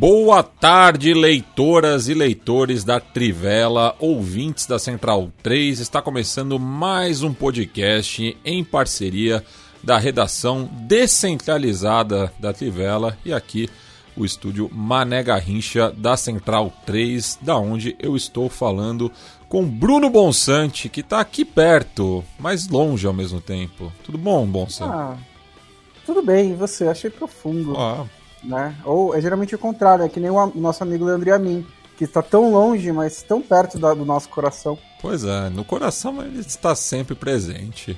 Boa tarde, leitoras e leitores da Trivela, ouvintes da Central 3. Está começando mais um podcast em parceria da redação descentralizada da Trivela e aqui o estúdio Mané Garrincha da Central 3, da onde eu estou falando com Bruno Bonsante, que está aqui perto, mas longe ao mesmo tempo. Tudo bom, Bonsante? Ah, tudo bem, e você? Achei profundo. Ah, né? Ou é geralmente o contrário, é que nem o nosso amigo Leandro Amin, que está tão longe, mas tão perto da, do nosso coração. Pois é, no coração ele está sempre presente.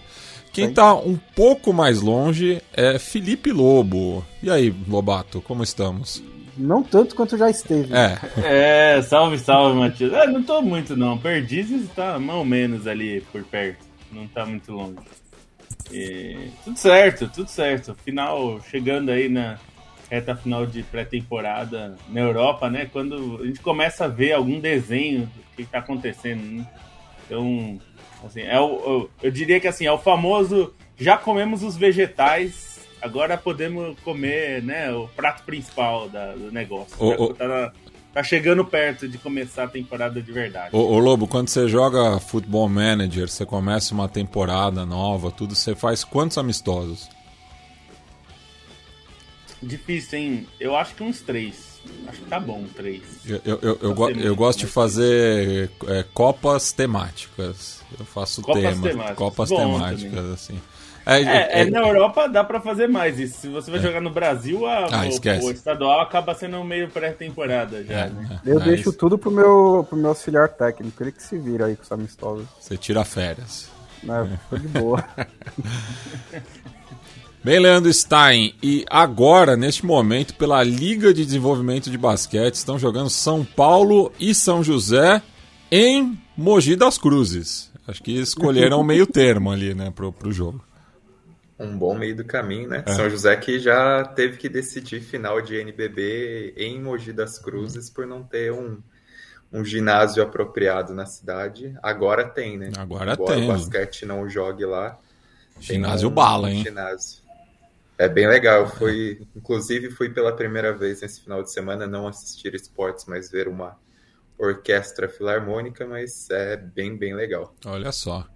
Quem está um pouco mais longe é Felipe Lobo. E aí, Lobato, como estamos? Não tanto quanto já esteve. É. É, salve, salve, Matias. É, não tô muito não. Perdizes tá mais ou menos ali por perto. Não tá muito longe. E... Tudo certo, tudo certo. Final chegando aí na reta final de pré-temporada na Europa, né? Quando a gente começa a ver algum desenho do que está acontecendo. Né? Então, assim, é o, eu diria que assim, é o famoso já comemos os vegetais, agora podemos comer, né, o prato principal da, do negócio. O, tá, tá, chegando perto de começar a temporada de verdade. Ô, ô, Lobo, quando você joga Football Manager, você começa uma temporada nova, tudo, você faz quantos amistosos? Difícil, hein? Eu acho que uns três. Acho que tá bom, três. Eu, eu, eu, eu, go eu gosto de fazer é, copas temáticas. Eu faço copas temas. Temáticas. Copas bom temáticas, também. assim. É, é, é, na Europa dá pra fazer mais isso. Se você vai jogar no Brasil, a, Ah, o, o estadual acaba sendo meio pré-temporada já, É, né? é, Eu é deixo isso. tudo pro meu, pro meu auxiliar técnico, ele que se vira aí com os amistosos. Você tira férias. Né? Tô de boa. Bem, Leandro Stein, e agora, neste momento, pela Liga de Desenvolvimento de Basquete, estão jogando São Paulo e São José em Mogi das Cruzes. Acho que escolheram o meio termo ali, né, pro, pro jogo. Um bom meio do caminho, né? São José que já teve que decidir final de NBB em Mogi das Cruzes por não ter um, um ginásio apropriado na cidade. Agora tem, né? Agora Embora tem. o basquete não jogue lá. Ginásio um bala, hein? Ginásio. É bem legal. Fui, inclusive, fui pela primeira vez nesse final de semana não assistir esportes, mas ver uma orquestra filarmônica, mas é bem, bem legal. Olha só.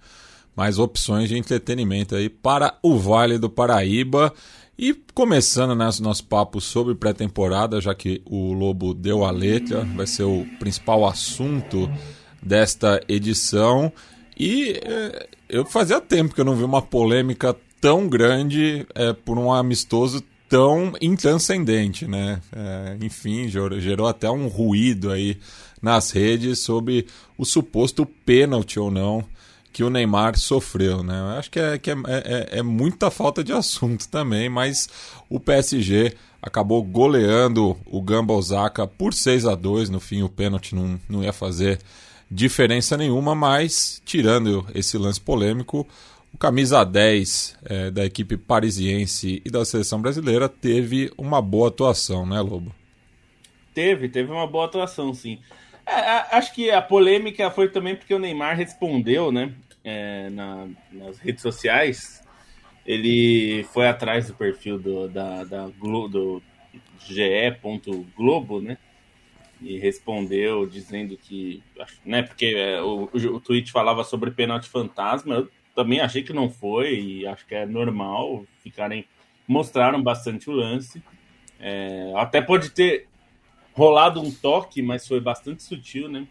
Mais opções de entretenimento aí para o Vale do Paraíba. E começando né, nosso papo sobre pré-temporada, já que o Lobo deu a letra, vai ser o principal assunto desta edição. E eh, eu fazia tempo que eu não vi uma polêmica tão grande eh, por um amistoso tão intranscendente, né? Eh, enfim, gerou, gerou até um ruído aí nas redes sobre o suposto pênalti ou não que o Neymar sofreu, né? Eu acho que, é, que é, é, é muita falta de assunto também, mas o PSG acabou goleando o Gamba Osaka por 6 a 2 no fim o pênalti não, não ia fazer diferença nenhuma, mas tirando esse lance polêmico, o camisa 10 é, da equipe parisiense e da seleção brasileira teve uma boa atuação, né, Lobo? Teve, teve uma boa atuação, sim. É, acho que a polêmica foi também porque o Neymar respondeu, né? é, na- nas redes sociais. Ele foi atrás do perfil do, da, da Glo, do ge.globo, né? E respondeu dizendo que. Né, porque é, o, o tweet falava sobre pênalti fantasma. Eu também achei que não foi, e acho que é normal ficarem. Mostraram bastante o lance. É, até pode ter rolado um toque, mas foi bastante sutil, né?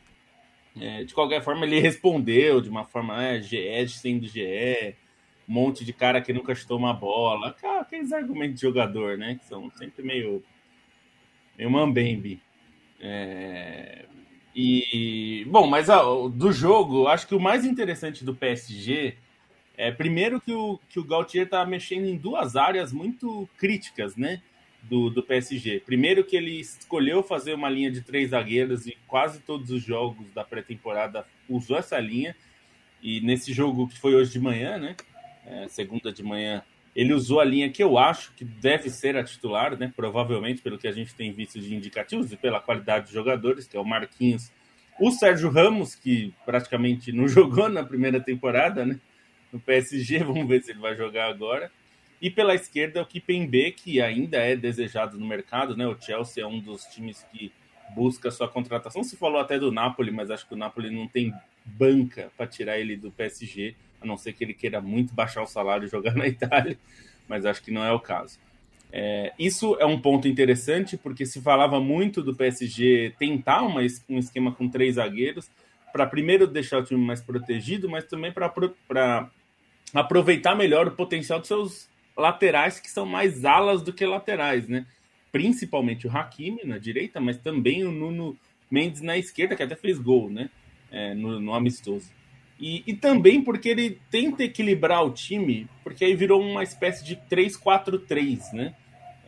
É, de qualquer forma, ele respondeu de uma forma, né, GE sendo GE, um monte de cara que nunca chutou uma bola, Aquela- aqueles argumentos de jogador, né, que são sempre meio, meio mambembe. É, E, bom, mas ó, do jogo, acho que o mais interessante do PSG é primeiro que o, que o Gautier tá mexendo em duas áreas muito críticas, né? Do, do PSG. Primeiro que ele escolheu fazer uma linha de três zagueiros e quase todos os jogos da pré-temporada usou essa linha. E nesse jogo que foi hoje de manhã, né? É, segunda de manhã, ele usou a linha que eu acho que deve ser a titular, né? Provavelmente, pelo que a gente tem visto de indicativos e pela qualidade dos jogadores, que é o Marquinhos. O Sérgio Ramos, que praticamente não jogou na primeira temporada, né? No PSG, vamos ver se ele vai jogar agora. E pela esquerda, o Kipembe, que ainda é desejado no mercado, né? O Chelsea é um dos times que busca sua contratação. Se falou até do Napoli, mas acho que o Napoli não tem banca para tirar ele do PSG, a não ser que ele queira muito baixar o salário e jogar na Itália, mas acho que não é o caso. É, isso é um ponto interessante, porque se falava muito do PSG tentar uma, um esquema com três zagueiros, para primeiro deixar o time mais protegido, mas também para aproveitar melhor o potencial dos seus laterais, que são mais alas do que laterais, né? Principalmente o Hakimi na direita, mas também o Nuno Mendes na esquerda, que até fez gol, né? é, no, no, amistoso. E, e, também porque ele tenta equilibrar o time, porque aí virou uma espécie de 3-4-3, né?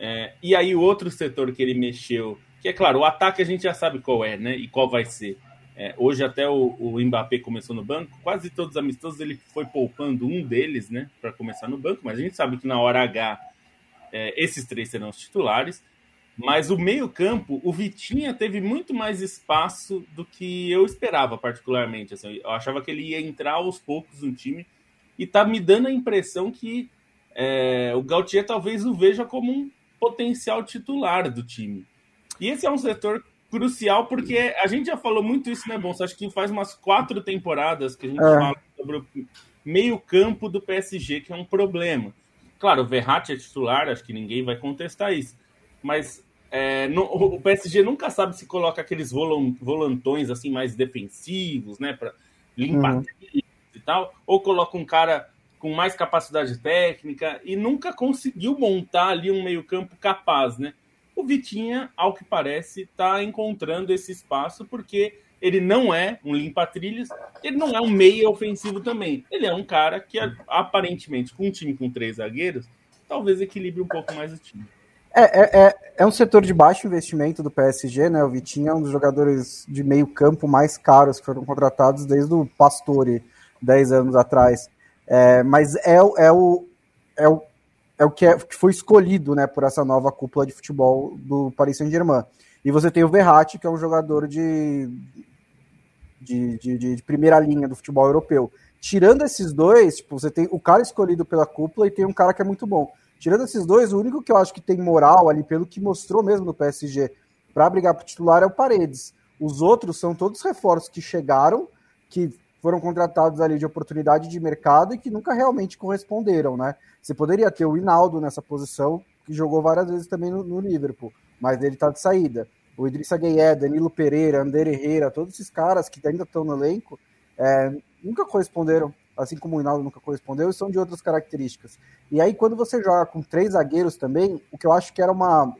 É, e aí o outro setor que ele mexeu, que é claro, o ataque a gente já sabe qual é, né? E qual vai ser. É, hoje até o, o Mbappé começou no banco, quase todos os amistosos ele foi poupando um deles, né? Para começar no banco, mas a gente sabe que na hora H é, esses três serão os titulares. Mas o meio-campo, o Vitinha teve muito mais espaço do que eu esperava, particularmente. Assim, eu achava que ele ia entrar aos poucos no time e tá me dando a impressão que é, o Gautier talvez o veja como um potencial titular do time. E esse é um setor crucial porque a gente já falou muito isso, né, Bom? Acho que faz umas quatro temporadas que a gente é. fala sobre o meio-campo do PSG, que é um problema. Claro, o Verratti é titular, acho que ninguém vai contestar isso. Mas é, no, o PSG nunca sabe se coloca aqueles volantões assim mais defensivos, né, para limpar uhum. e tal, ou coloca um cara com mais capacidade técnica e nunca conseguiu montar ali um meio-campo capaz, né? O Vitinha, ao que parece, está encontrando esse espaço porque ele não é um limpa-trilhas, ele não é um meia ofensivo também. Ele é um cara que, aparentemente, com um time com três zagueiros, talvez equilibre um pouco mais o time. É, é, é, é, um setor de baixo investimento do PSG, né? O Vitinho é um dos jogadores de meio campo mais caros que foram contratados desde o Pastore, 10 anos atrás. É, mas é, é, o, é, o, é o que, é, que foi escolhido né, por essa nova cúpula de futebol do Paris Saint-Germain. E você tem o Verratti, que é um jogador de, de, de, de primeira linha do futebol europeu. Tirando esses dois, tipo, você tem o cara escolhido pela cúpula e tem um cara que é muito bom. Tirando esses dois, o único que eu acho que tem moral ali, pelo que mostrou mesmo no PSG, para brigar para titular é o Paredes. Os outros são todos reforços que chegaram, que foram contratados ali de oportunidade de mercado e que nunca realmente corresponderam, né? Você poderia ter o Hinaldo nessa posição, que jogou várias vezes também no, no Liverpool, mas ele tá de saída. O Idrissa Gueye, Danilo Pereira, Ander Herrera, todos esses caras que ainda estão no elenco, é, nunca corresponderam assim como o Hinaldo nunca correspondeu, e são de outras características. E aí, quando você joga com três zagueiros também, o que eu acho que era uma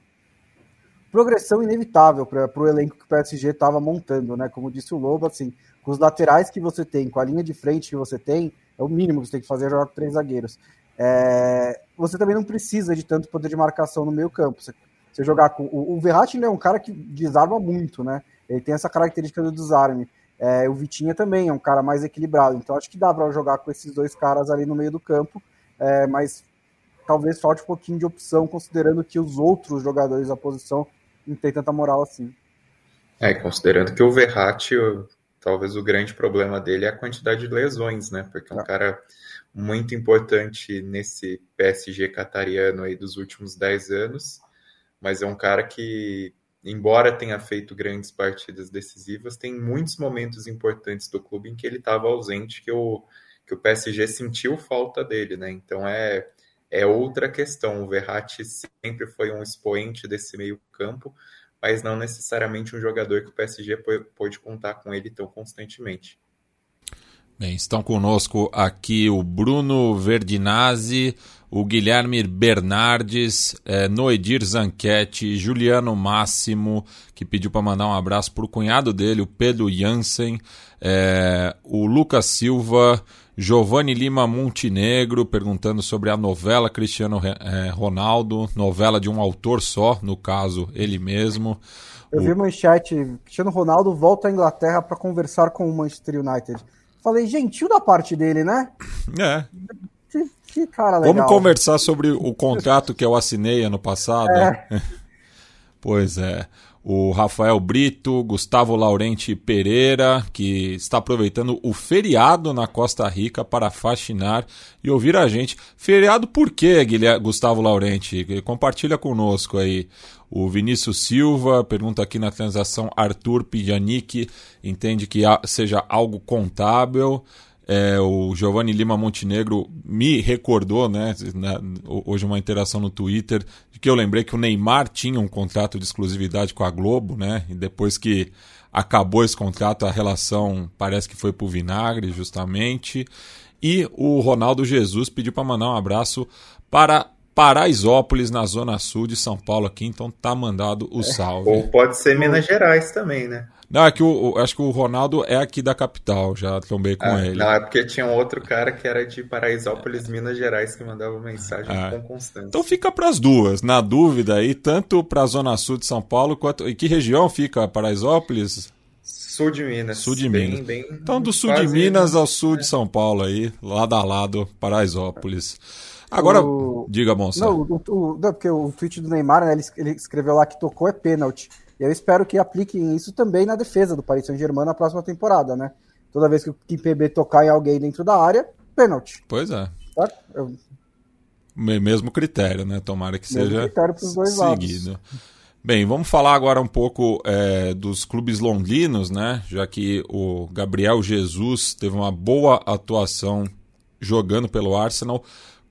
progressão inevitável para o elenco que o PSG estava montando, né? Como disse o Lobo, assim, com os laterais que você tem, com a linha de frente que você tem, é o mínimo que você tem que fazer é jogar com três zagueiros. É, você também não precisa de tanto poder de marcação no meio campo. Você, você jogar com. O, o Verratti é um cara que desarma muito, né? Ele tem essa característica do desarme. É, o Vitinha também é um cara mais equilibrado, então acho que dá para jogar com esses dois caras ali no meio do campo, é, mas talvez falte um pouquinho de opção, considerando que os outros jogadores da posição não tem tanta moral assim. É, considerando que o Verratti, talvez o grande problema dele é a quantidade de lesões, né? Porque é um é. cara muito importante nesse PSG catariano aí dos últimos 10 anos, mas é um cara que embora tenha feito grandes partidas decisivas, tem muitos momentos importantes do clube em que ele estava ausente, que o, que o PSG sentiu falta dele, né? Então é, é outra questão. O Verratti sempre foi um expoente desse meio-campo, mas não necessariamente um jogador que o PSG pôde contar com ele tão constantemente. Bem, estão conosco aqui o Bruno Verdinazzi, o Guilherme Bernardes, é, Noedir Zanquete, Juliano Máximo, que pediu para mandar um abraço para o cunhado dele, o Pedro Jansen, é, o Lucas Silva, Giovanni Lima Montenegro, perguntando sobre a novela Cristiano é, Ronaldo, novela de um autor só, no caso, ele mesmo. Eu o... vi manchete, Cristiano Ronaldo volta à Inglaterra para conversar com o Manchester United. Falei, gentil da parte dele, né? É. Que, que cara legal. Vamos conversar sobre o contrato que eu assinei ano passado. É. pois é. O Rafael Brito, Gustavo Laurenti Pereira, que está aproveitando o feriado na Costa Rica para fascinar e ouvir a gente. Feriado por quê, Guilherme, Gustavo Laurenti? Compartilha conosco aí. O Vinícius Silva pergunta aqui na transação Arthur Pijanic, entende que seja algo contábil. É, o Giovanni Lima Montenegro me recordou, né, na, hoje uma interação no Twitter, de que eu lembrei que o Neymar tinha um contrato de exclusividade com a Globo, né, e depois que acabou esse contrato, a relação parece que foi pro vinagre, justamente. E o Ronaldo Jesus pediu para mandar um abraço para Paraisópolis, na zona sul de São Paulo, aqui, então tá mandado o salve. Ou pode ser Minas Gerais também, né? Não, é que o, acho que o Ronaldo é aqui da capital, já trombei com ah, ele. Não, é porque tinha um outro cara que era de Paraisópolis, Minas Gerais, que mandava mensagem ah. com constância. Então fica para as duas, na dúvida aí, tanto para a zona sul de São Paulo quanto. E que região fica Paraisópolis? Sul de Minas. Sul de Minas. Bem, bem, então, do sul de Minas ao sul é. de São Paulo aí, lado a lado, Paraisópolis. Agora, o... diga, Monsa. Não, o, o, não, porque o tweet do Neymar, né, ele, ele escreveu lá que tocou é pênalti. E eu espero que apliquem isso também na defesa do Paris Saint-Germain na próxima temporada, né? Toda vez que o Kimpembe tocar em alguém dentro da área, pênalti. Pois é. Tá? Eu... Mesmo critério, né? Tomara que Mesmo seja dois seguido. Lados. Bem, vamos falar agora um pouco é, dos clubes londinos, né? Já que o Gabriel Jesus teve uma boa atuação jogando pelo Arsenal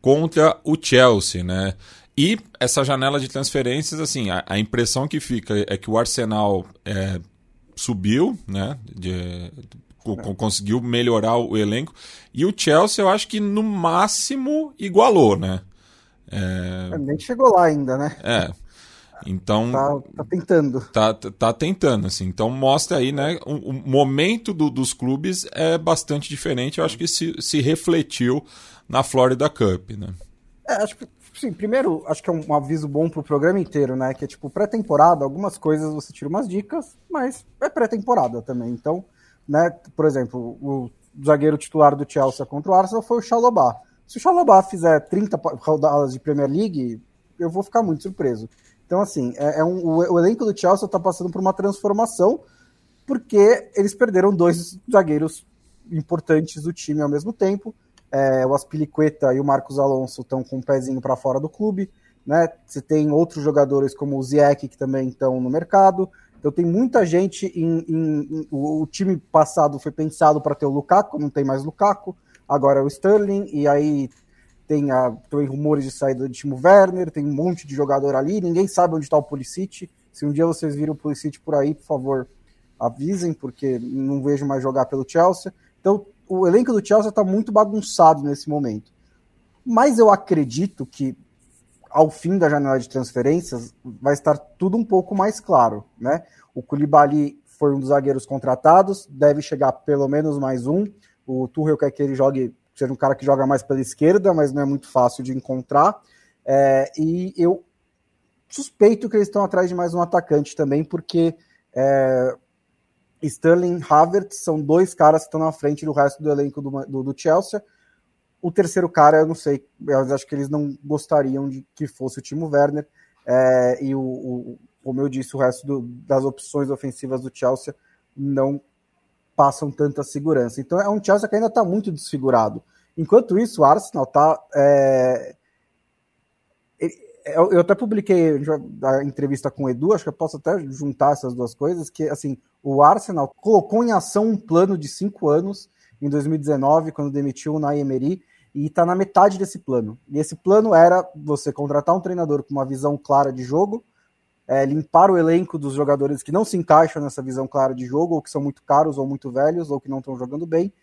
contra o Chelsea, né? E essa janela de transferências, assim, a, a impressão que fica é que o Arsenal é, subiu, né? De, conseguiu melhorar o elenco. E o Chelsea, eu acho que no máximo igualou, né? É... é nem chegou lá ainda, né? É. Então. Tá, tá tentando. Tá, tá, tentando, assim. Então mostra aí, né? O, o momento do, dos clubes é bastante diferente. Eu acho que se, se refletiu na Florida Cup, né? É, acho que Sim, primeiro, acho que é um aviso bom pro programa inteiro, né? Que é tipo, pré-temporada, algumas coisas você tira umas dicas, mas é pré-temporada também. Então, né, por exemplo, o zagueiro titular do Chelsea contra o Arsenal foi o Chalobah. Se o Chalobah fizer 30 rodadas de Premier League, eu vou ficar muito surpreso. Então, assim, é, é um, o, o, elenco do Chelsea está passando por uma transformação porque eles perderam dois zagueiros importantes do time ao mesmo tempo. É, o e o Marcos Alonso estão com um pezinho para fora do clube. Né? Você tem outros jogadores como o Ziyech que também estão no mercado. Então tem muita gente em, em, em o, o, time passado foi pensado para ter o Lukaku, não tem mais Lukaku. Agora é o Sterling e aí tem, a, tem rumores de saída do Timo Werner, tem um monte de jogador ali, ninguém sabe onde está o Pulisic. Se um dia vocês viram o Pulisic por aí, por favor, avisem, porque não vejo mais jogar pelo Chelsea. Então o elenco do Chelsea está muito bagunçado nesse momento. Mas eu acredito que ao fim da janela de transferências vai estar tudo um pouco mais claro, né? O Koulibaly foi um dos zagueiros contratados, deve chegar pelo menos mais um. O Tuchel quer que ele jogue, seja um cara que joga mais pela esquerda, mas não é muito fácil de encontrar. É, e eu suspeito que eles estão atrás de mais um atacante também, porque é, Sterling Havertz são dois caras que estão na frente do resto do elenco do, do, do, Chelsea. O terceiro cara, eu não sei, eu acho que eles não gostariam de que fosse o Timo Werner. É, e o, o, como eu disse, o resto do, das opções ofensivas do Chelsea não passam tanta segurança. Então é um Chelsea que ainda está muito desfigurado. Enquanto isso, o Arsenal está é, eu, até publiquei a entrevista com o Edu, acho que eu posso até juntar essas duas coisas, que assim, o Arsenal colocou em ação um plano de cinco anos em 2019, quando demitiu o Nay Emery, e está na metade desse plano. E esse plano era você contratar um treinador com uma visão clara de jogo, é, limpar o elenco dos jogadores que não se encaixam nessa visão clara de jogo, ou que são muito caros, ou muito velhos, ou que não estão jogando bem,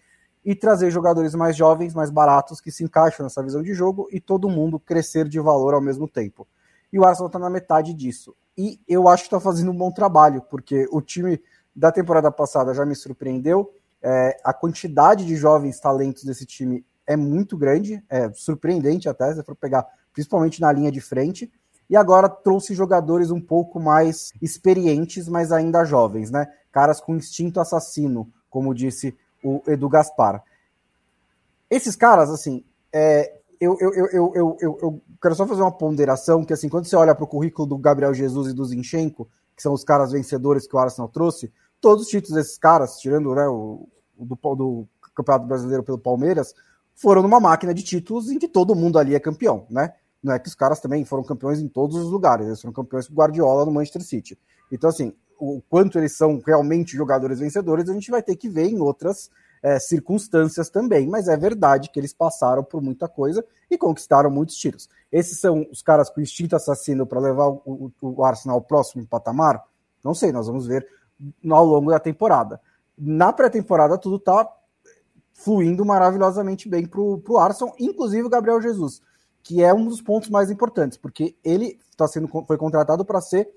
e trazer jogadores mais jovens, mais baratos, que se encaixam nessa visão de jogo e todo mundo crescer de valor ao mesmo tempo. E o Arsenal está na metade disso. E eu acho que está fazendo um bom trabalho, porque o time da temporada passada já me surpreendeu. É, a quantidade de jovens talentos desse time é muito grande, é surpreendente até, se for pegar, principalmente na linha de frente. E agora trouxe jogadores um pouco mais experientes, mas ainda jovens, né? Caras com instinto assassino, como disse o Edu Gaspar. Esses caras, assim, é, eu, eu, eu, eu, eu, eu, quero só fazer uma ponderação, que assim, quando você olha para o currículo do Gabriel Jesus e do Zinchenko, que são os caras vencedores que o Arsenal trouxe, todos os títulos desses caras, tirando né, o, o do, do Campeonato Brasileiro pelo Palmeiras, foram numa máquina de títulos em que todo mundo ali é campeão, né? Não é que os caras também foram campeões em todos os lugares, eles foram campeões com Guardiola no Manchester City. Então, assim, o quanto eles são realmente jogadores vencedores, a gente vai ter que ver em outras é, circunstâncias também. Mas é verdade que eles passaram por muita coisa e conquistaram muitos títulos. Esses são os caras com instinto assassino para levar o, o, Arsenal ao próximo patamar? Não sei, nós vamos ver ao longo da temporada. Na pré-temporada, tudo está fluindo maravilhosamente bem para o Arsenal, inclusive o Gabriel Jesus, que é um dos pontos mais importantes, porque ele tá sendo, foi contratado para ser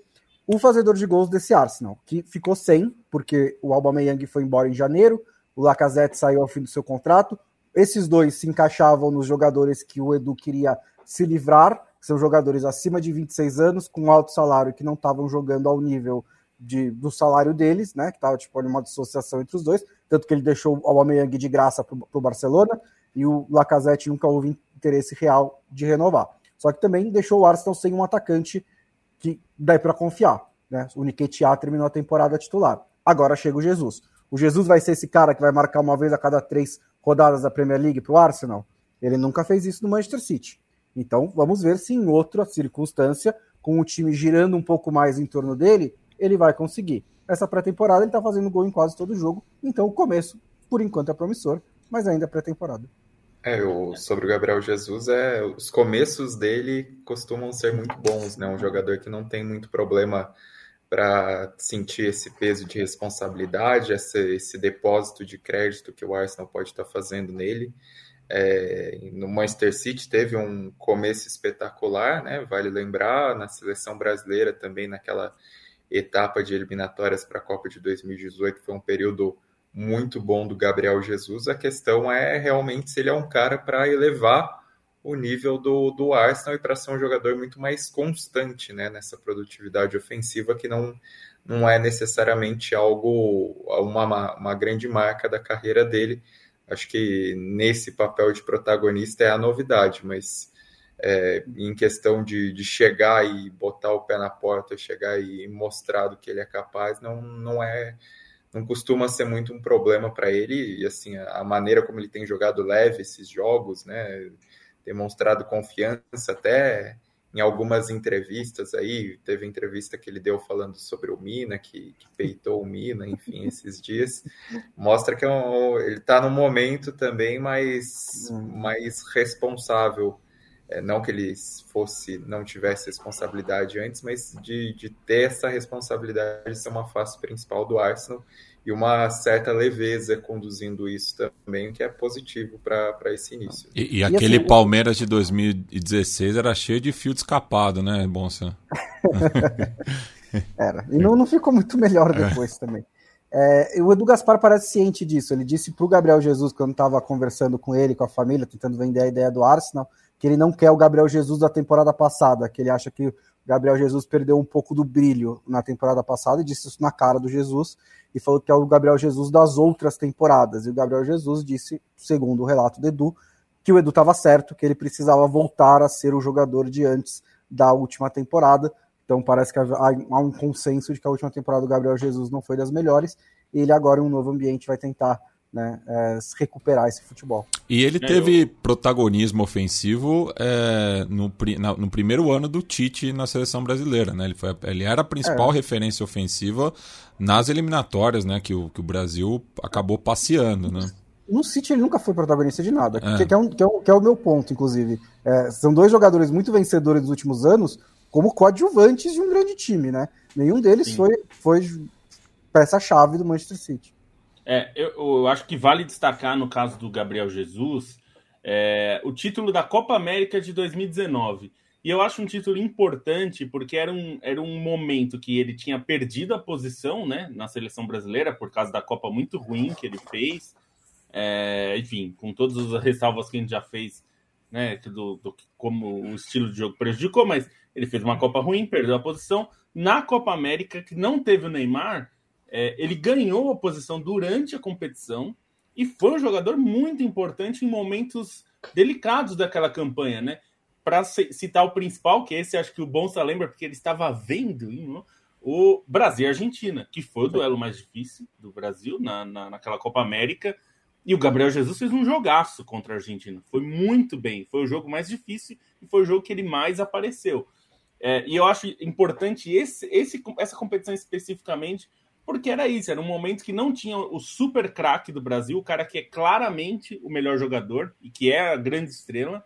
o fazedor de gols desse Arsenal, que ficou sem, porque o Aubameyang foi embora em janeiro, o Lacazette saiu ao fim do seu contrato. Esses dois se encaixavam nos jogadores que o Edu queria se livrar, que são jogadores acima de 26 anos, com alto salário, que não estavam jogando ao nível de, do salário deles, né? Que estava tipo uma dissociação entre os dois, tanto que ele deixou o Aubameyang de graça para o Barcelona e o Lacazette nunca houve interesse real de renovar. Só que também deixou o Arsenal sem um atacante que dá para confiar. Né? O Nketiah terminou a temporada titular. Agora chega o Jesus. O Jesus vai ser esse cara que vai marcar uma vez a cada três rodadas da Premier League para o Arsenal? Ele nunca fez isso no Manchester City. Então vamos ver se em outra circunstância, com o time girando um pouco mais em torno dele, ele vai conseguir. Essa pré-temporada ele está fazendo gol em quase todo jogo, então o começo, por enquanto, é promissor, mas ainda é pré-temporada. É, o, sobre o Gabriel Jesus, é, os começos dele costumam ser muito bons, né? Um jogador que não tem muito problema para sentir esse peso de responsabilidade, esse, depósito de crédito que o Arsenal pode estar tá fazendo nele. É, no Manchester City teve um começo espetacular, né? Vale lembrar, na seleção brasileira também naquela etapa de eliminatórias para a Copa de 2018 foi um período muito bom do Gabriel Jesus. A questão é realmente se ele é um cara para elevar o nível do, do Arsenal e para ser um jogador muito mais constante né, nessa produtividade ofensiva, que não, não é necessariamente algo, uma, uma grande marca da carreira dele. Acho que nesse papel de protagonista é a novidade, mas é, em questão de, de chegar e botar o pé na porta, chegar e mostrar do que ele é capaz, não, não é não costuma ser muito um problema para ele e assim a maneira como ele tem jogado leve esses jogos, né, demonstrado confiança até em algumas entrevistas aí, teve entrevista que ele deu falando sobre o Mina, que, que peitou o Mina, enfim, esses dias, mostra que é um, ele está num momento também mais, uhum. mais responsável é, não que ele fosse, não tivesse responsabilidade antes, mas de, de ter essa responsabilidade de ser uma face principal do Arsenal e uma certa leveza conduzindo isso também, que é positivo para esse início. E, e, e aquele assim, Palmeiras de 2016 era cheio de fio escapado, né, Bonsa? era. E não, não ficou muito melhor é. depois é. também. É, o Edu Gaspar parece ciente disso. Ele disse para o Gabriel Jesus, quando estava conversando com ele, com a família, tentando vender a ideia do Arsenal, que ele não quer o Gabriel Jesus da temporada passada, que ele acha que o Gabriel Jesus perdeu um pouco do brilho na temporada passada e disse isso na cara do Jesus e falou que é o Gabriel Jesus das outras temporadas. E o Gabriel Jesus disse, segundo o relato do Edu, que o Edu estava certo, que ele precisava voltar a ser o jogador de antes da última temporada. Então parece que há um consenso de que a última temporada do Gabriel Jesus não foi das melhores. E ele agora, em um novo ambiente, vai tentar né, é, recuperar esse futebol. E ele é, teve eu... protagonismo ofensivo é, no, na, no, primeiro ano do Tite na seleção brasileira, né? Ele, foi, ele era a principal é. referência ofensiva nas eliminatórias, né? Que o, que o Brasil acabou passeando, né? No City ele nunca foi protagonista de nada, é. que, que, é, um, que, um, que é o meu ponto, inclusive. É, são dois jogadores muito vencedores dos últimos anos, como coadjuvantes de um grande time, né? Nenhum deles foi, foi peça-chave do Manchester City. É, eu, eu, acho que vale destacar no caso do Gabriel Jesus é, o título da Copa América de 2019. E eu acho um título importante porque era um, era um momento que ele tinha perdido a posição né, na seleção brasileira por causa da Copa muito ruim que ele fez. É, enfim, com todas as ressalvas que a gente já fez, né, do, do, como o estilo de jogo prejudicou, mas ele fez uma Copa ruim, perdeu a posição. Na Copa América, que não teve o Neymar, é, ele ganhou a posição durante a competição e foi um jogador muito importante em momentos delicados daquela campanha, né? Para citar o principal, que esse acho que o Bonsa lembra, porque ele estava vendo hein, o Brasil e Argentina, que foi o duelo mais difícil do Brasil na, na, naquela Copa América. E o Gabriel Jesus fez um jogaço contra a Argentina. Foi muito bem. Foi o jogo mais difícil e foi o jogo que ele mais apareceu. É, e eu acho importante esse, esse, essa competição especificamente, porque era isso, era um momento que não tinha o super craque do Brasil, o cara que é claramente o melhor jogador e que é a grande estrela,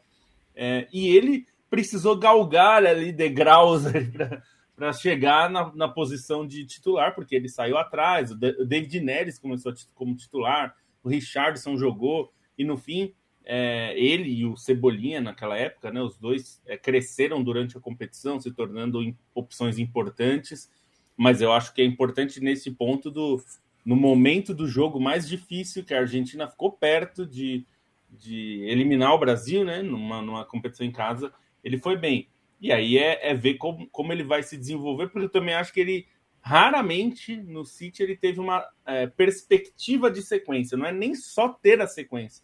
é, e ele precisou galgar ali degraus para chegar na, na, posição de titular, porque ele saiu atrás, o David Neres começou como titular, o Richardson jogou, e no fim é, ele e o Cebolinha naquela época, né, os dois é, cresceram durante a competição, se tornando opções importantes mas eu acho que é importante nesse ponto do no momento do jogo mais difícil que a Argentina ficou perto de, de eliminar o Brasil, né? Numa, numa competição em casa, ele foi bem. E aí é, é ver como, como ele vai se desenvolver, porque eu também acho que ele raramente no City ele teve uma é, perspectiva de sequência, não é nem só ter a sequência.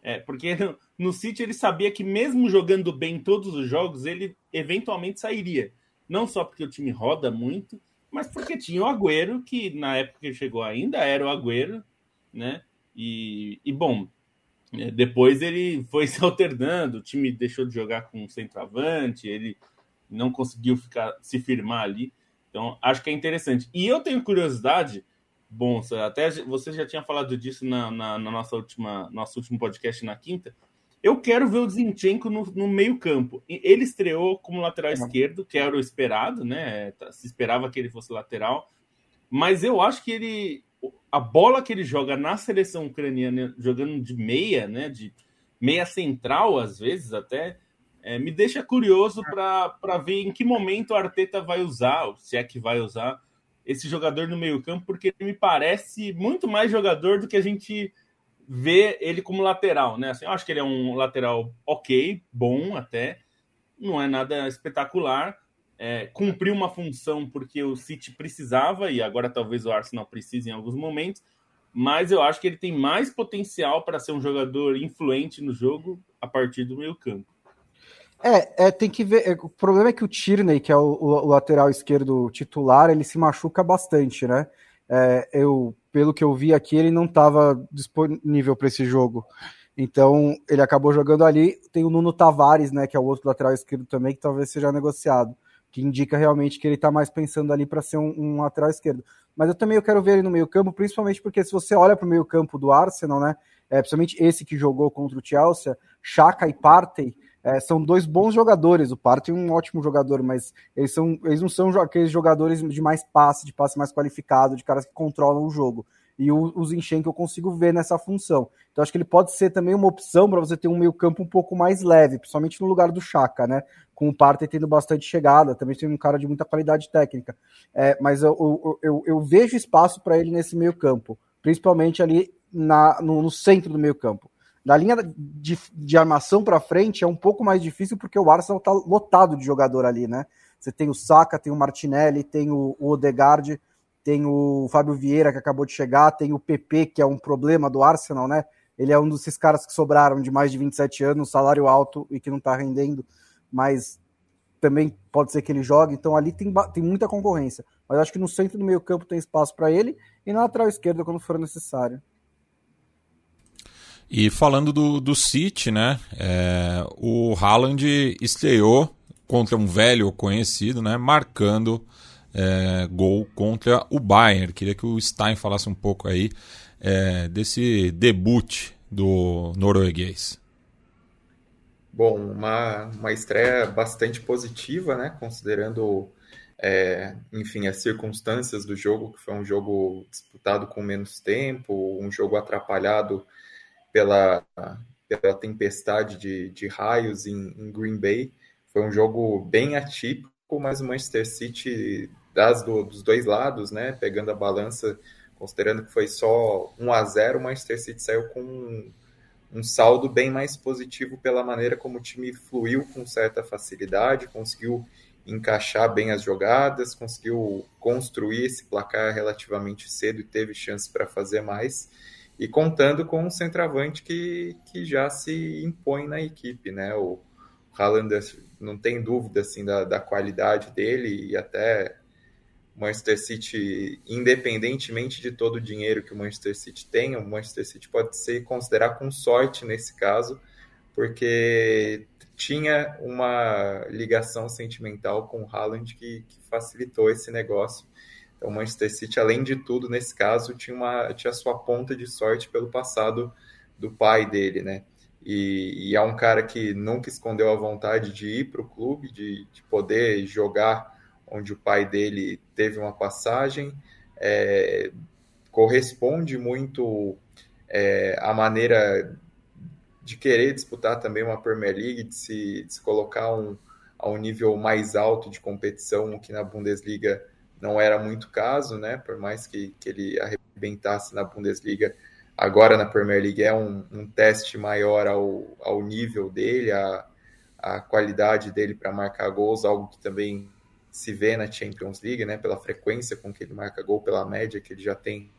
É, porque no, no City ele sabia que mesmo jogando bem todos os jogos, ele eventualmente sairia. Não só porque o time roda muito, mas porque tinha o Agüero, que na época que chegou ainda era o Agüero, né? E, e bom, é, depois ele foi se alternando, o time deixou de jogar com centroavante, ele não conseguiu ficar se firmar ali. Então, acho que é interessante. E eu tenho curiosidade, bom, até você já tinha falado disso na, na, na nossa última nosso último podcast na quinta. Eu quero ver o Zinchenko no, no meio-campo. Ele estreou como lateral uhum. esquerdo, que era o esperado, né? Tá, se esperava que ele fosse lateral. Mas eu acho que ele. A bola que ele joga na seleção ucraniana, jogando de meia, né? De meia central, às vezes até, é, me deixa curioso para ver em que momento o Arteta vai usar, se é que vai usar, esse jogador no meio-campo, porque ele me parece muito mais jogador do que a gente ver ele como lateral, né? Assim, eu acho que ele é um lateral ok, bom até, não é nada espetacular, é, cumpriu uma função porque o City precisava e agora talvez o Arsenal precise em alguns momentos, mas eu acho que ele tem mais potencial para ser um jogador influente no jogo a partir do meio campo. É, é, tem que ver. É, o problema é que o Tierney, que é o, o, lateral esquerdo titular, ele se machuca bastante, né? É, eu pelo que eu vi aqui, ele não estava disponível para esse jogo. Então, ele acabou jogando ali. Tem o Nuno Tavares, né, que é o outro lateral esquerdo também, que talvez seja negociado, que indica realmente que ele está mais pensando ali para ser um, um, lateral esquerdo. Mas eu também eu quero ver ele no meio-campo, principalmente porque se você olha para o meio-campo do Arsenal, né, é, principalmente esse que jogou contra o Chelsea, Chaka e Partey, é, são dois bons jogadores. O Partey é um ótimo jogador, mas eles, são, eles não são aqueles jogadores de mais passe, de passe mais qualificado, de caras que controlam o jogo. E o, o Zinchenko eu consigo ver nessa função. Então acho que ele pode ser também uma opção para você ter um meio campo um pouco mais leve, principalmente no lugar do Chaka, né? Com o Partey tendo bastante chegada, também tem um cara de muita qualidade técnica. É, mas eu, eu, eu, eu vejo espaço para ele nesse meio campo, principalmente ali na, no, no centro do meio campo. Da linha de, de armação para frente é um pouco mais difícil porque o Arsenal está lotado de jogador ali, né? Você tem o Saka, tem o Martinelli, tem o, o Odegaard, tem o Fábio Vieira que acabou de chegar, tem o PP que é um problema do Arsenal, né? Ele é um desses caras que sobraram de mais de 27 anos, salário alto e que não está rendendo, mas também pode ser que ele jogue. Então ali tem, tem muita concorrência. Mas acho que no centro do meio campo tem espaço para ele e na lateral esquerda quando for necessário. E falando do, do City, né? É, o Haaland estreou contra um velho conhecido, né? Marcando é, gol contra o Bayern. Queria que o Stein falasse um pouco aí é, desse debut do norueguês. Bom, uma, uma estreia bastante positiva, né? Considerando é, enfim, as circunstâncias do jogo, que foi um jogo disputado com menos tempo, um jogo atrapalhado pela, pela tempestade de, de raios em, em, Green Bay. Foi um jogo bem atípico, mas o Manchester City, das do, dos dois lados, né, pegando a balança, considerando que foi só 1 a 0 o Manchester City saiu com um, um saldo bem mais positivo pela maneira como o time fluiu com certa facilidade, conseguiu encaixar bem as jogadas, conseguiu construir esse placar relativamente cedo e teve chance para fazer mais. E contando com um centroavante que, que já se impõe na equipe, né? O Haaland não tem dúvida assim da, da qualidade dele e até o Manchester City, independentemente de todo o dinheiro que o Manchester City tem, o Manchester City pode ser considerar com sorte nesse caso, porque tinha uma ligação sentimental com o Haaland que, que facilitou esse negócio. O Manchester City, além de tudo, nesse caso, tinha, uma, tinha sua ponta de sorte pelo passado do pai dele, né? E, e é um cara que nunca escondeu a vontade de ir para o clube, de, de poder jogar onde o pai dele teve uma passagem. É, corresponde muito é, à maneira de querer disputar também uma Premier League, de se, de se colocar um, a um nível mais alto de competição, que na Bundesliga não era muito caso, né? Por mais que, que ele arrebentasse na Bundesliga, agora na Premier League é um, um teste maior ao, ao nível dele, a, a qualidade dele para marcar gols, algo que também se vê na Champions League, né? Pela frequência com que ele marca gol, pela média que ele já tem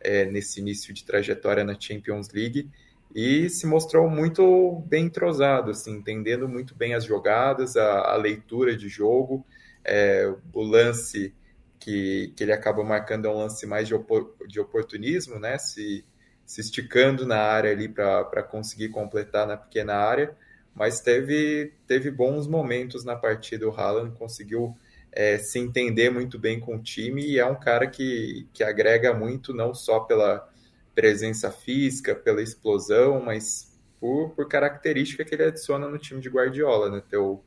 é, nesse início de trajetória na Champions League e se mostrou muito bem entrosado, assim, entendendo muito bem as jogadas, a, a leitura de jogo, é, o lance que, que ele acaba marcando é um lance mais de, opor, de oportunismo, né? Se, se esticando na área ali para conseguir completar na pequena área, mas teve, teve bons momentos na partida. O Haaland conseguiu é, se entender muito bem com o time e é um cara que, que agrega muito, não só pela presença física, pela explosão, mas por, por característica que ele adiciona no time de Guardiola, né? Ter, o,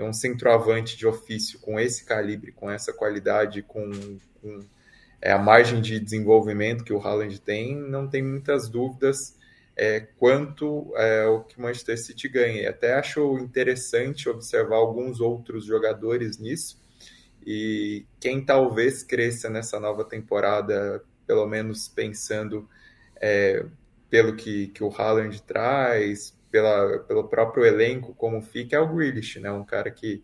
ter um centroavante de ofício com esse calibre, com essa qualidade, com, com é, a margem de desenvolvimento que o Haaland tem, não tem muitas dúvidas é, quanto é, o que o Manchester City ganha. Até acho interessante observar alguns outros jogadores nisso, e quem talvez cresça nessa nova temporada, pelo menos pensando é, pelo que, que o Haaland traz, pela, pelo próprio elenco, como fica, é o Grealish, né? Um cara que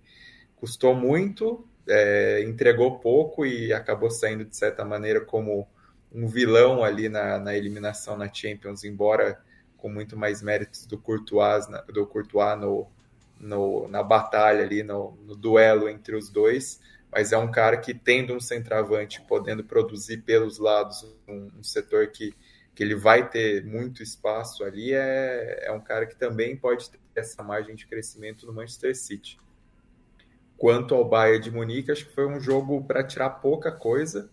custou muito, é, entregou pouco e acabou saindo, de certa maneira, como um vilão ali na, na eliminação na Champions, embora com muito mais méritos do Courtois, do Courtois no, no, na batalha ali, no, no duelo entre os dois, mas é um cara que, tendo um centroavante, podendo produzir pelos lados, um, um setor que que ele vai ter muito espaço ali, é, é um cara que também pode ter essa margem de crescimento no Manchester City. Quanto ao Bayern de Munique, acho que foi um jogo para tirar pouca coisa,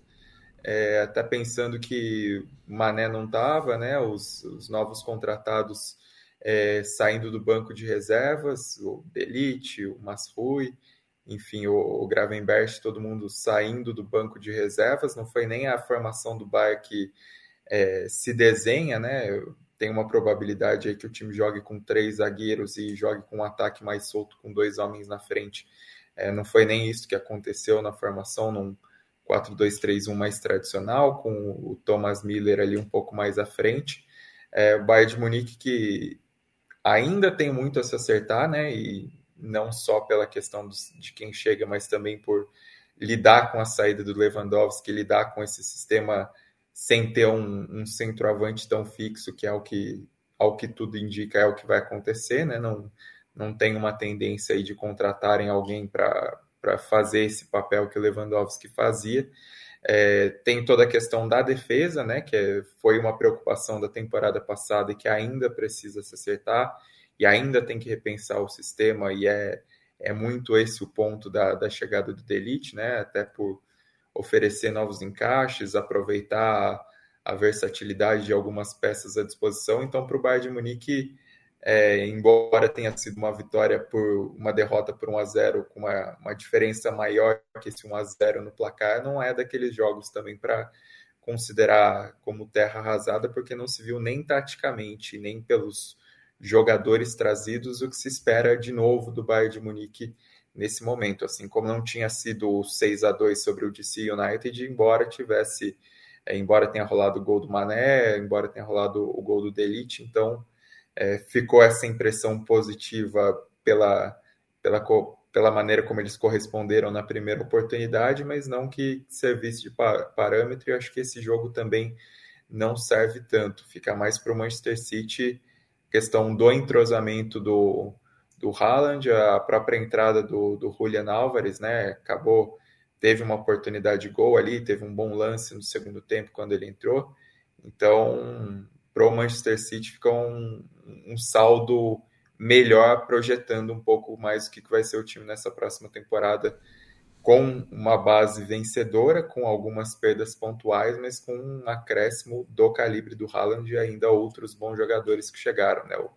é, até pensando que Mané não estava, né? Os, os, novos contratados é, saindo do banco de reservas, o Delite, o Masrui, enfim, o, o Gravenberch, todo mundo saindo do banco de reservas. Não foi nem a formação do Bayern que é, se desenha, né? Tem uma probabilidade aí que o time jogue com três zagueiros e jogue com um ataque mais solto com dois homens na frente. É, não foi nem isso que aconteceu na formação num 4-2-3-1 mais tradicional, com o Thomas Miller ali um pouco mais à frente. É, o Bayern de Munique que ainda tem muito a se acertar, né? E não só pela questão dos, de quem chega, mas também por lidar com a saída do Lewandowski, lidar com esse sistema sem ter um, um centroavante tão fixo, que é o que, ao que tudo indica, é o que vai acontecer, né? Não, não tem uma tendência aí de contratarem alguém para fazer esse papel que o Lewandowski fazia. É, tem toda a questão da defesa, né? Que é, foi uma preocupação da temporada passada e que ainda precisa se acertar e ainda tem que repensar o sistema, e é, é muito esse o ponto da, da chegada do Delite, né? Até por oferecer novos encaixes, aproveitar a versatilidade de algumas peças à disposição. Então, para o Bayern de Munique, é, embora tenha sido uma vitória por uma derrota por 1 a 0 com uma, uma diferença maior que esse 1 a 0 no placar, não é daqueles jogos também para considerar como terra arrasada, porque não se viu nem taticamente, nem pelos jogadores trazidos o que se espera de novo do Bayern de Munique nesse momento, assim como não tinha sido 6 a 2 sobre o DC United, embora tivesse, é, embora tenha rolado o gol do Mané, embora tenha rolado o gol do Delite, então é, ficou essa impressão positiva pela, pela, pela maneira como eles corresponderam na primeira oportunidade, mas não que servisse de parâmetro. E acho que esse jogo também não serve tanto. Fica mais para o Manchester City questão do entrosamento do, do Haaland, a própria entrada do, do Julian Álvares, né? Acabou, teve uma oportunidade de gol ali, teve um bom lance no segundo tempo quando ele entrou. Então, para o Manchester City fica um, um saldo melhor, projetando um pouco mais o que vai ser o time nessa próxima temporada, com uma base vencedora, com algumas perdas pontuais, mas com um acréscimo do calibre do Haaland e ainda outros bons jogadores que chegaram, né? O,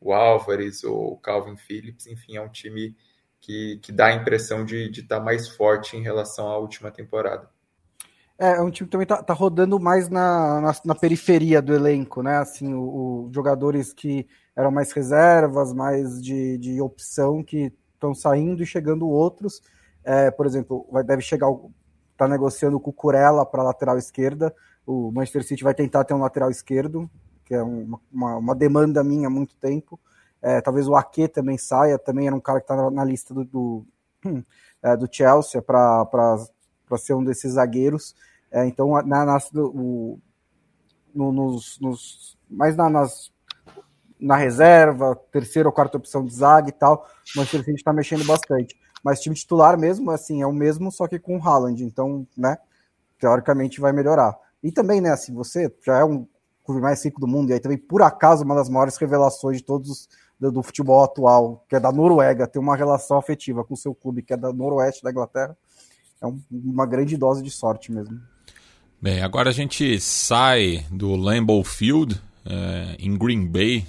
o Álvares, o Calvin Phillips, enfim, é um time que, que dá a impressão de estar tá mais forte em relação à última temporada. É, é um time que também tá, tá rodando mais na, na, na, periferia do elenco, né? Assim, o, o, jogadores que eram mais reservas, mais de, de opção, que estão saindo e chegando outros. É, por exemplo, vai, deve chegar, tá negociando com o Curella para lateral esquerda. O Manchester City vai tentar ter um lateral esquerdo, que é uma, uma, uma demanda minha há muito tempo. É, talvez o Ake também saia, também era um cara que está na, lista do, do, é, do Chelsea para ser um desses zagueiros. É, então, na, na, o, no, nos, nos, mais na, nas, na reserva, terceira ou quarta opção de zaga e tal, o Manchester City está mexendo bastante. Mas time titular mesmo, assim, é o mesmo, só que com o Haaland. Então, né, teoricamente vai melhorar. E também, né, assim, você já é um clube mais rico do mundo, e aí também, por acaso, uma das maiores revelações de todos do, do futebol atual, que é da Noruega, tem uma relação afetiva com o seu clube, que é da Noroeste da Inglaterra. É um, uma grande dose de sorte mesmo. Bem, agora a gente sai do Lambeau Field, é, em Green Bay,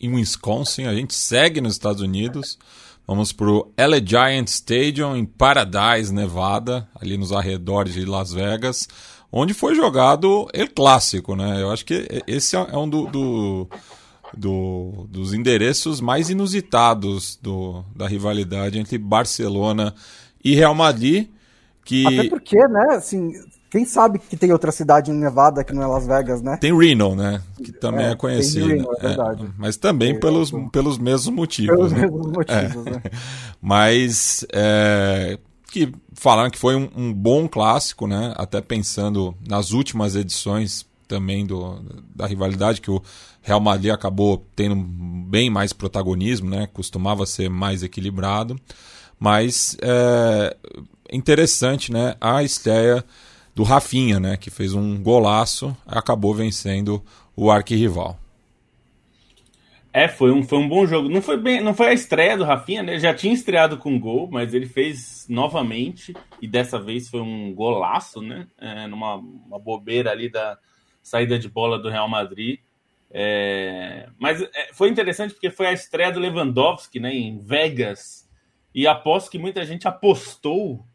em Wisconsin. A gente segue nos Estados Unidos. Vamos para o Giant Stadium, em Paradise, Nevada, ali nos arredores de Las Vegas, onde foi jogado o clássico, né? Eu acho que esse é um do, do, do, dos endereços mais inusitados do, da rivalidade entre Barcelona e Real Madrid. Que... Até porque, né, assim, quem sabe que tem outra cidade em Nevada que não é Las Vegas, né? Tem Reno, né? Que também é, é conhecido. Reno, é verdade. É, mas também pelos, pelos mesmos motivos. Pelos né? mesmos motivos, né? Mas é, que falaram que foi um, um, bom clássico, né? Até pensando nas últimas edições também do, da rivalidade, que o Real Madrid acabou tendo bem mais protagonismo, né? Costumava ser mais equilibrado. Mas é interessante, né? A estreia do Rafinha, né, que fez um golaço, acabou vencendo o arquirrival. É, foi um, foi um bom jogo. Não foi bem, não foi a estreia do Rafinha, né? Já tinha estreado com gol, mas ele fez novamente e dessa vez foi um golaço, né? É, numa uma bobeira ali da saída de bola do Real Madrid. É, mas é, foi interessante porque foi a estreia do Lewandowski, né? Em Vegas e aposto que muita gente apostou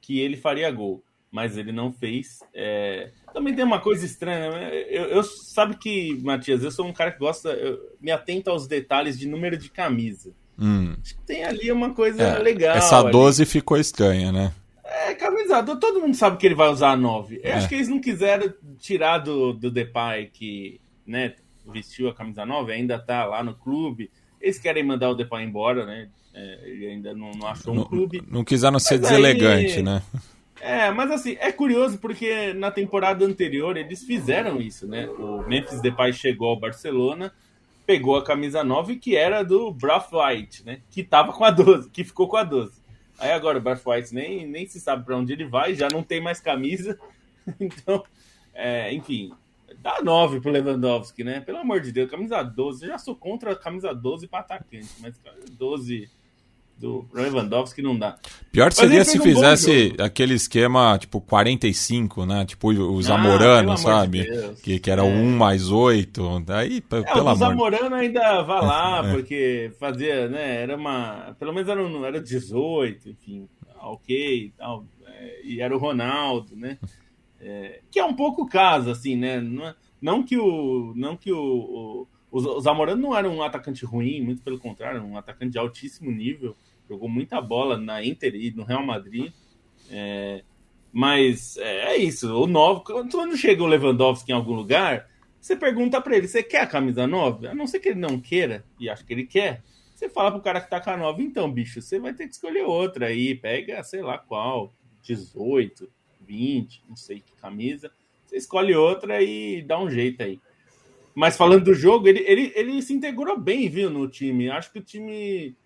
que ele faria gol mas ele não fez. É... Também tem uma coisa estranha, né? Eu, eu, sabe que, Matias, eu sou um cara que gosta, eu, me atento aos detalhes de número de camisa. Hum. Tem ali uma coisa é, legal. Essa 12 ali. ficou estranha, né? É, camisa, todo mundo sabe que ele vai usar a 9. Eu é. acho que eles não quiseram tirar do, do Depay que, né, vestiu a camisa 9, ainda tá lá no clube. Eles querem mandar o Depay embora, né? É, ele ainda não, não achou um clube. Não quiseram ser Mas deselegante, aí... né? É, mas assim, é curioso porque na temporada anterior eles fizeram isso, né? O Memphis Depay chegou ao Barcelona, pegou a camisa 9 que era do Braithwaite, né? Que tava com a 12, que ficou com a 12. Aí agora o Braithwaite nem, nem se sabe para onde ele vai, já não tem mais camisa. Então, é, enfim, dá 9 pro Lewandowski, né? Pelo amor de Deus, camisa 12. Eu já sou contra a camisa 12 para atacante, mas 12 do Lewandowski não dá. Pior seria se fizesse um aquele esquema tipo 45, né? Tipo o Zamorano, ah, sabe? De que, que era é. 1 mais 8. Daí, é, pelo o amor. Zamorano ainda vai lá, é. porque fazia, né? Era uma. Pelo menos era, era 18, enfim, ok e tal. É, e era o Ronaldo, né? É, que é um pouco o caso, assim, né? Não, não que o. Não que o, o, o Zamorano não era um atacante ruim, muito pelo contrário, um atacante de altíssimo nível jogou muita bola na Inter e no Real Madrid. É, mas é, é, isso, o 9, quando chega o Lewandowski em algum lugar, você pergunta para ele, você quer a camisa 9? A não ser que ele não queira, e acho que ele quer, você fala pro cara que tá com a 9, então, bicho, você vai ter que escolher outra aí, pega, sei lá qual, 18, 20, não sei que camisa, você escolhe outra e dá um jeito aí. Mas falando do jogo, ele, ele, ele se integrou bem, viu, no time. Acho que o time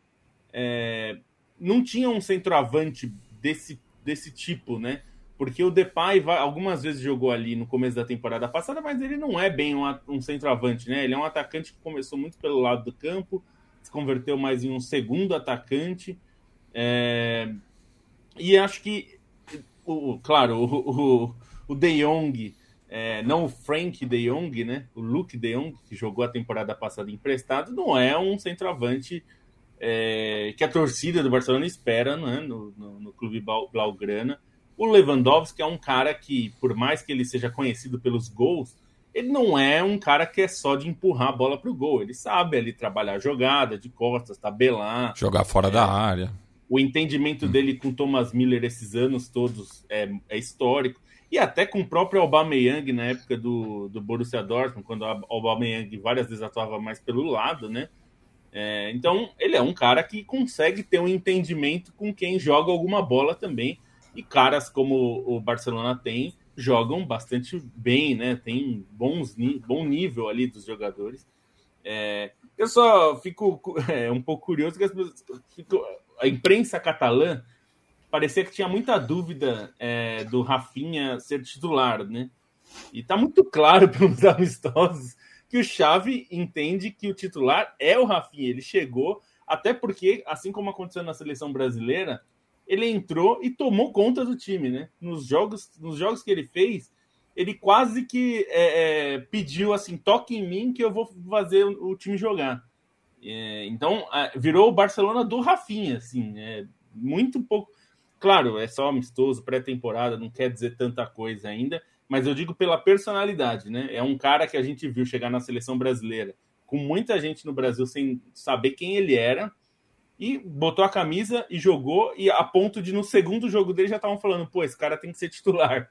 é, não tinha um centroavante desse, desse tipo, né? Porque o Depay vai, algumas vezes jogou ali no começo da temporada passada, mas ele não é bem um, um centroavante, né? Ele é um atacante que começou muito pelo lado do campo, se converteu mais em um segundo atacante. É, e acho que, o, claro, o, o, o De Jong, é, não o Frank De Jong, né? O Luke De Jong, que jogou a temporada passada emprestado, não é um centroavante é, que a torcida do Barcelona espera né, no, no, no clube Blaugrana. O Lewandowski é um cara que, por mais que ele seja conhecido pelos gols, ele não é um cara que é só de empurrar a bola para o gol. Ele sabe ali trabalhar jogada, de costas, tabelar. Jogar fora é, da área. O entendimento hum. dele com Thomas Miller esses anos todos é, é, histórico. E até com o próprio Aubameyang na época do, do Borussia Dortmund, quando o Aubameyang várias vezes atuava mais pelo lado, né? É, então, ele é um cara que consegue ter um entendimento com quem joga alguma bola também. E caras como o Barcelona tem, jogam bastante bem, né? Tem bons, bom nível ali dos jogadores. É, eu só fico é, um pouco curioso que pessoas, a imprensa catalã parecia que tinha muita dúvida é, do Rafinha ser titular, né? E tá muito claro pelos amistosos que o Xavi entende que o titular é o Rafinha. Ele chegou, até porque, assim como aconteceu na seleção brasileira, ele entrou e tomou conta do time, né? Nos jogos, nos jogos que ele fez, ele quase que é, é, pediu assim: toque em mim que eu vou fazer o, time jogar. É, então, virou o Barcelona do Rafinha, assim, é, muito pouco. Claro, é só amistoso, pré-temporada, não quer dizer tanta coisa ainda, mas eu digo pela personalidade, né? É um cara que a gente viu chegar na seleção brasileira com muita gente no Brasil sem saber quem ele era e botou a camisa e jogou e a ponto de no segundo jogo dele já estavam falando, pô, esse cara tem que ser titular.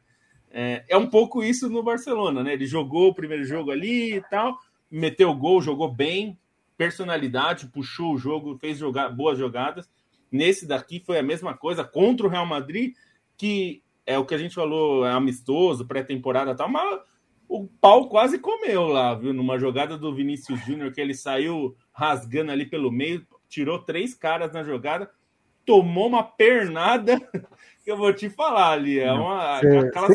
É, é, um pouco isso no Barcelona, né? Ele jogou o primeiro jogo ali e tal, meteu gol, jogou bem, personalidade, puxou o jogo, fez jogar boas jogadas. Nesse daqui foi a mesma coisa contra o Real Madrid, que é o que a gente falou, é amistoso, pré-temporada e tal, mas o pau quase comeu lá, viu? Numa jogada do Vinícius Júnior, que ele saiu rasgando ali pelo meio, tirou três caras na jogada, tomou uma pernada que eu vou te falar ali. É uma. Você, aquela...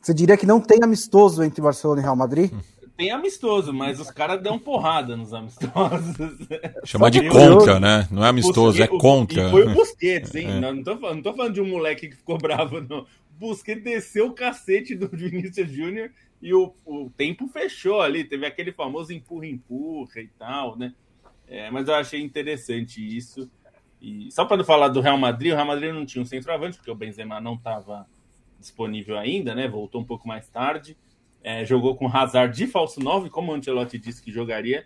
você diria que não tem amistoso entre Barcelona e Real Madrid? tem amistoso, mas os caras dão porrada nos amistosos. Chama de contra, né? Não é amistoso, é contra. Foi o Busquets, hein? É. Não, não, tô falando, não tô falando de um moleque que ficou bravo, não. Busquets desceu o cacete do Vinícius Júnior e o, o tempo fechou ali. Teve aquele famoso empurra-empurra e tal, né? É, mas eu achei interessante isso. E só para não falar do Real Madrid, o Real Madrid não tinha um centroavante, porque o Benzema não estava disponível ainda, né? Voltou um pouco mais tarde é, jogou com Hazard de falso 9, como o Ancelotti disse que jogaria.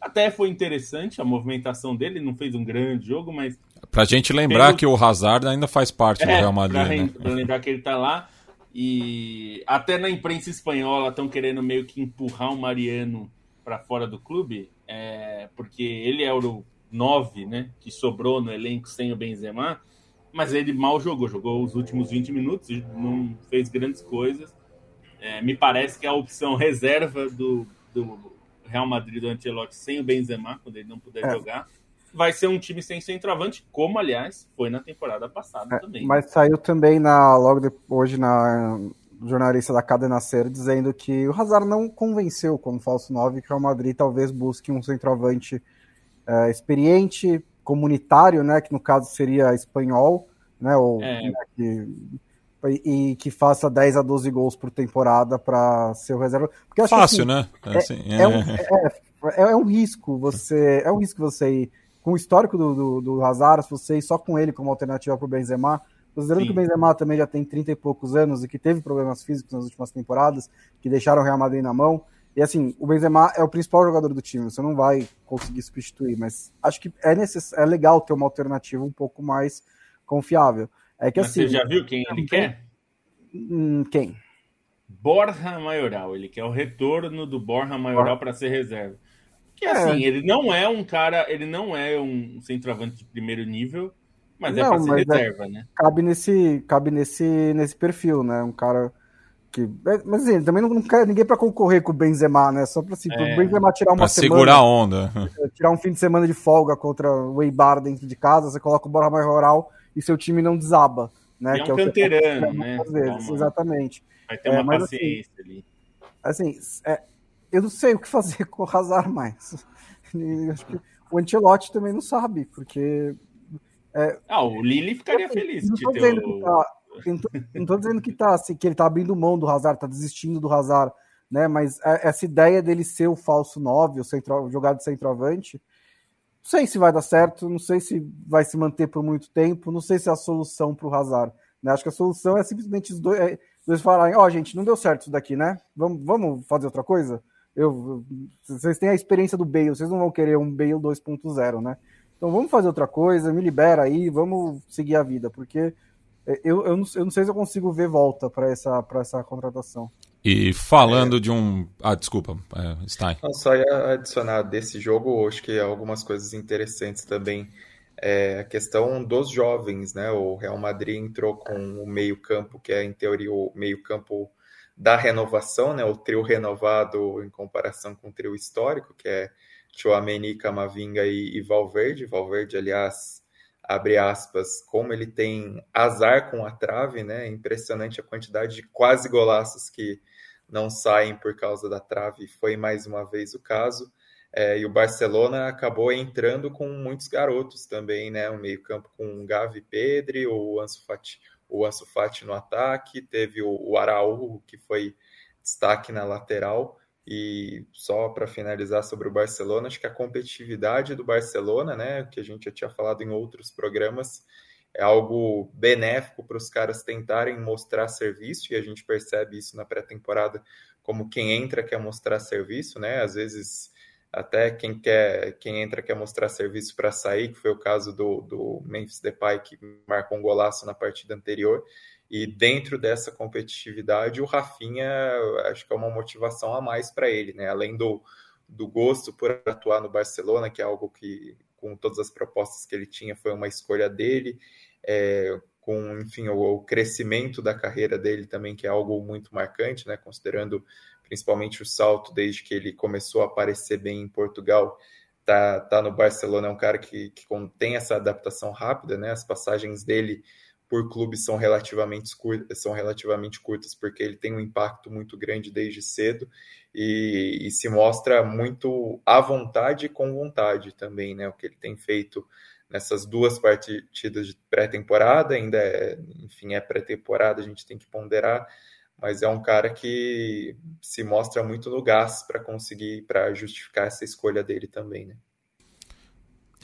Até foi interessante a movimentação dele, não fez um grande jogo, mas. Pra gente lembrar pelo... que o Hazard ainda faz parte é, do Real Madrid. Pra, né? pra lembrar que ele tá lá. E até na imprensa espanhola estão querendo meio que empurrar o Mariano para fora do clube, é, porque ele é o 9, né? Que sobrou no elenco sem o Benzema, mas ele mal jogou, jogou os últimos 20 minutos não fez grandes coisas. É, me parece que a opção reserva do, do Real Madrid do Ancelotti sem o Benzema, quando ele não puder é. jogar, vai ser um time sem centroavante, como aliás foi na temporada passada é, também. Mas saiu também na logo de, hoje na jornalista da Cadena Ser dizendo que o Hazard não convenceu como falso 9 que o Real Madrid talvez busque um centroavante é, experiente, comunitário, né, que no caso seria espanhol, né, ou, é. né, que, e que faça 10 a 12 gols por temporada para ser o reserva. Porque Fácil, assim, né? É, assim, é, é, um, é, é, um risco você é um risco você ir com o histórico do, do, do Hazard, você ir só com ele como alternativa para o Benzema, Considerando Sim. que o Benzema também já tem 30 e poucos anos e que teve problemas físicos nas últimas temporadas, que deixaram o Real Madrid na mão. E assim, o Benzema é o principal jogador do time, você não vai conseguir substituir, mas acho que é, necess... é legal ter uma alternativa um pouco mais confiável. É que mas assim. Você já viu quem ele quer? Hum, quem? Borja Maioral. Ele quer o retorno do Borja Maioral para ser reserva. Que assim, é. ele não é um cara, ele não é um centroavante de primeiro nível, mas é não, é pra ser é reserva, é, né? Cabe nesse, cabe nesse, nesse perfil, né? Um cara que. É, mas assim, também não, não quer ninguém para concorrer com o Benzema, né? Só para assim, é, o Benzema tirar uma pra semana. segurar a onda. Tirar um fim de semana de folga contra o Eibar dentro de casa, você coloca o Borja Maioral e seu time não desaba. Né? É um é canterano, né? Vezes, exatamente. Vai ter uma assim, paciência assim, ali. Assim, eu não sei o que fazer com o Hazard mais. o Ancelotti também não sabe, porque é, ah, o Lili ficaria feliz não de ter o... Tá, não tô dizendo que, tá, assim, que ele tá abrindo mão do Hazard, tá desistindo do Hazard, né? Mas é, essa ideia dele ser o falso 9, o, o jogado de centroavante, não sei se vai dar certo, não sei se vai se manter por muito tempo, não sei se é a solução para o Hazard. Né? Acho que a solução é simplesmente os dois, é, dois falarem, ó, oh, gente, não deu certo isso daqui, né? Vamos, vamos fazer outra coisa? Eu, vocês têm a experiência do Bale, vocês não vão querer um Bale 2.0, né? Então vamos fazer outra coisa, me libera aí, vamos seguir a vida, porque eu, eu, não, eu não sei se eu consigo ver volta para essa, essa contratação. E falando é. de um. Ah, desculpa, é, Stein. Não, só ia adicionar desse jogo, acho que algumas coisas interessantes também. É a questão dos jovens, né? O Real Madrid entrou com o meio-campo, que é, em teoria, o meio-campo da renovação, né? O trio renovado em comparação com o trio histórico, que é Chouameni, Camavinga e, e Valverde. Valverde, aliás, abre aspas, como ele tem azar com a trave, né? Impressionante a quantidade de quase golaços que não saem por causa da trave. Foi mais uma vez o caso. É, e o Barcelona acabou entrando com muitos garotos também, né? O meio-campo com Gavi Pedri, o Ansu Fati, o Ansu Fati no ataque, teve o, o Araújo, que foi destaque na lateral. E só para finalizar sobre o Barcelona, acho que a competitividade do Barcelona, né, que a gente já tinha falado em outros programas, é algo benéfico para os caras tentarem mostrar serviço, e a gente percebe isso na pré-temporada, como quem entra quer mostrar serviço, né? Às vezes até quem quer, quem entra quer mostrar serviço para sair, que foi o caso do, do Memphis Depay, que marcou um golaço na partida anterior. E dentro dessa competitividade, o Rafinha acho que é uma motivação a mais para ele, né? Além do, do gosto por atuar no Barcelona, que é algo que, com todas as propostas que ele tinha, foi uma escolha dele, é, com, enfim, o, o, crescimento da carreira dele também, que é algo muito marcante, né? Considerando principalmente o salto desde que ele começou a aparecer bem em Portugal, tá, tá no Barcelona, é um cara que, que tem essa adaptação rápida, né? As passagens dele por clubes são relativamente, curtas, são relativamente curtas, porque ele tem um impacto muito grande desde cedo e, e, se mostra muito à vontade e com vontade também, né? O que ele tem feito nessas duas partidas de pré-temporada, ainda é, enfim, é pré-temporada, a gente tem que ponderar, mas é um cara que se mostra muito no gás para conseguir, para justificar essa escolha dele também, né?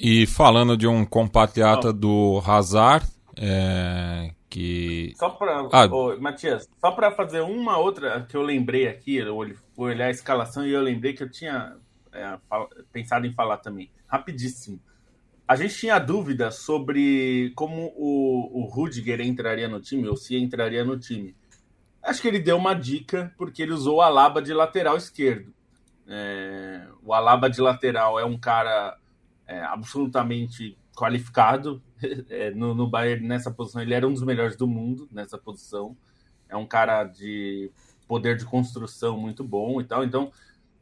E falando de um compatriota do Hazard, é, que... Só para. Ah. Matias, só para fazer uma outra que eu lembrei aqui, eu fui olhar a escalação e eu lembrei que eu tinha é, pensado em falar também. Rapidíssimo. A gente tinha dúvida sobre como o, o Rudiger entraria no time, ou se entraria no time. Acho que ele deu uma dica, porque ele usou o Alaba de lateral esquerdo. É, o Alaba de lateral é um cara é, absolutamente qualificado é, no, no Bayern nessa posição. Ele era um dos melhores do mundo nessa posição. É um cara de poder de construção muito bom e tal. Então,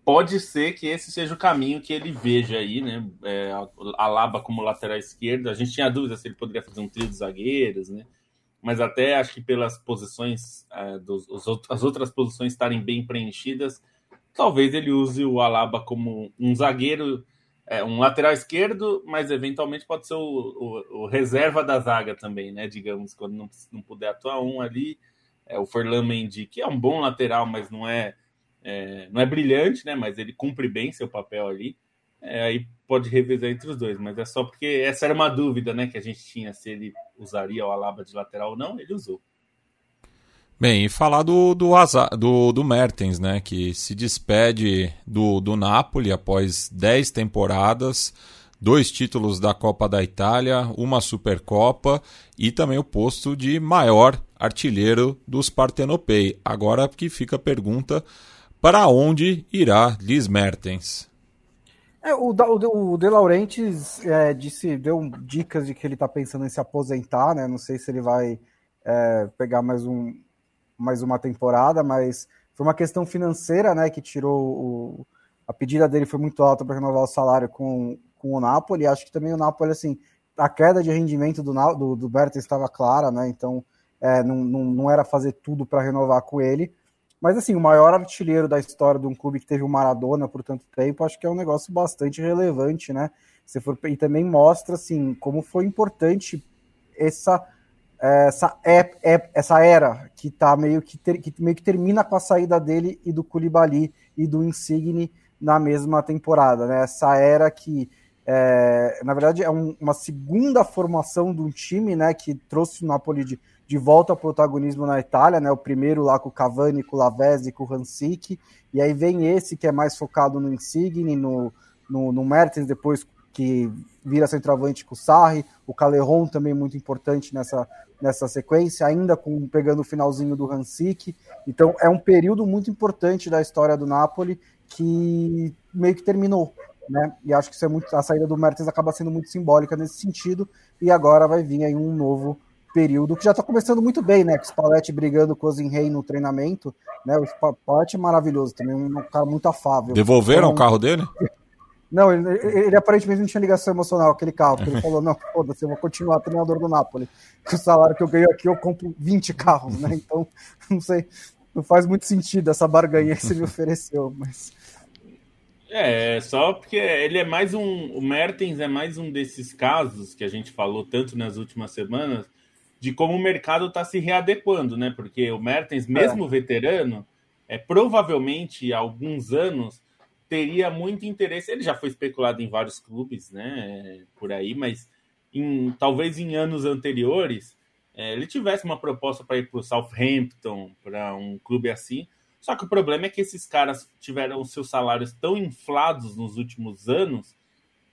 pode ser que esse seja o caminho que ele veja aí, né? É, Alaba como lateral esquerdo. A gente tinha dúvida se ele poderia fazer um trio de zagueiros, né? Mas até acho que pelas posições, é, dos, os, as outras posições estarem bem preenchidas, talvez ele use o Alaba como um zagueiro é, um lateral esquerdo, mas eventualmente pode ser o, o, o, reserva da zaga também, né? Digamos, quando não, não puder atuar um ali, é o Forlan Mendy, que é um bom lateral, mas não é, é, não é brilhante, né? Mas ele cumpre bem seu papel ali. É, aí pode revezar entre os dois, mas é só porque essa era uma dúvida, né? Que a gente tinha se ele usaria o Alaba de lateral ou não, ele usou. Bem, e falar do, do, do, do Mertens, né, que se despede do, do Napoli após 10 temporadas, dois títulos da Copa da Itália, uma Supercopa e também o posto de maior artilheiro dos Partenopei. Agora que fica a pergunta, para onde irá Liz Mertens? É, o, o, o De Laurentiis é, disse, deu dicas de que ele está pensando em se aposentar, né? Não sei se ele vai é, pegar mais um, mais uma temporada, mas foi uma questão financeira, né, que tirou o, a pedida dele foi muito alta para renovar o salário com, com o Napoli. Acho que também o Napoli, assim, a queda de rendimento do, do, do Berta estava clara, né? Então é, não, não, não era fazer tudo para renovar com ele. Mas assim, o maior artilheiro da história de um clube que teve o Maradona por tanto tempo, acho que é um negócio bastante relevante, né? Se for, e também mostra assim como foi importante essa essa, essa era que tá meio que, ter, que meio que termina com a saída dele e do Koulibaly e do Insigne na mesma temporada, né? Essa era que é, na verdade é um, uma segunda formação de um time, né, que trouxe o Napoli de, de volta ao protagonismo na Itália, né? O primeiro lá com o Cavani, com o Lavezzi, com o Hansik, e aí vem esse que é mais focado no Insigne, no, no, no Mertens, depois que vira centroavante com o Sarri, o Caleron também muito importante nessa, nessa sequência, ainda com pegando o finalzinho do Hansik. Então é um período muito importante da história do Napoli que meio que terminou, né? E acho que isso é muito a saída do Mertens acaba sendo muito simbólica nesse sentido e agora vai vir aí um novo período que já está começando muito bem, né? Com o Spalletti brigando com o Zinrei no treinamento, né? O Spalletti é maravilhoso também, um cara muito afável. Devolveram então, o carro dele? Não, ele, ele, aparentemente não tinha ligação emocional com aquele carro, porque ele falou, não, foda-se, eu vou continuar treinador do Napoli. Com o salário que eu ganho aqui, eu compro 20 carros, né? Então, não sei, não faz muito sentido essa barganha que você me ofereceu, mas... É, só porque ele é mais um. O Mertens é mais um desses casos que a gente falou tanto nas últimas semanas, de como o mercado está se readequando, né? Porque o Mertens, mesmo é. veterano, é provavelmente há alguns anos teria muito interesse. Ele já foi especulado em vários clubes, né? Por aí, mas em, talvez em anos anteriores é, ele tivesse uma proposta para ir para o Southampton, para um clube assim. Só que o problema é que esses caras tiveram seus salários tão inflados nos últimos anos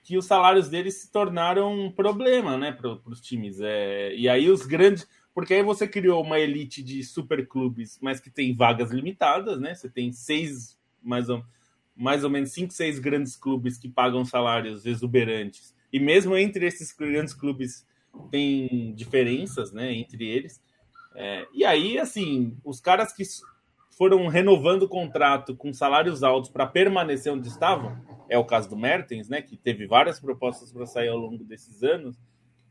que os salários deles se tornaram um problema, né, para os times. É, e aí os grandes, porque aí você criou uma elite de superclubes, mas que tem vagas limitadas, né? Você tem seis mais ou mais ou menos cinco, seis grandes clubes que pagam salários exuberantes. E mesmo entre esses grandes clubes tem diferenças, né, entre eles. É, e aí, assim, os caras que foram renovando o contrato com salários altos para permanecer onde estavam, é o caso do Mertens, né, que teve várias propostas para sair ao longo desses anos,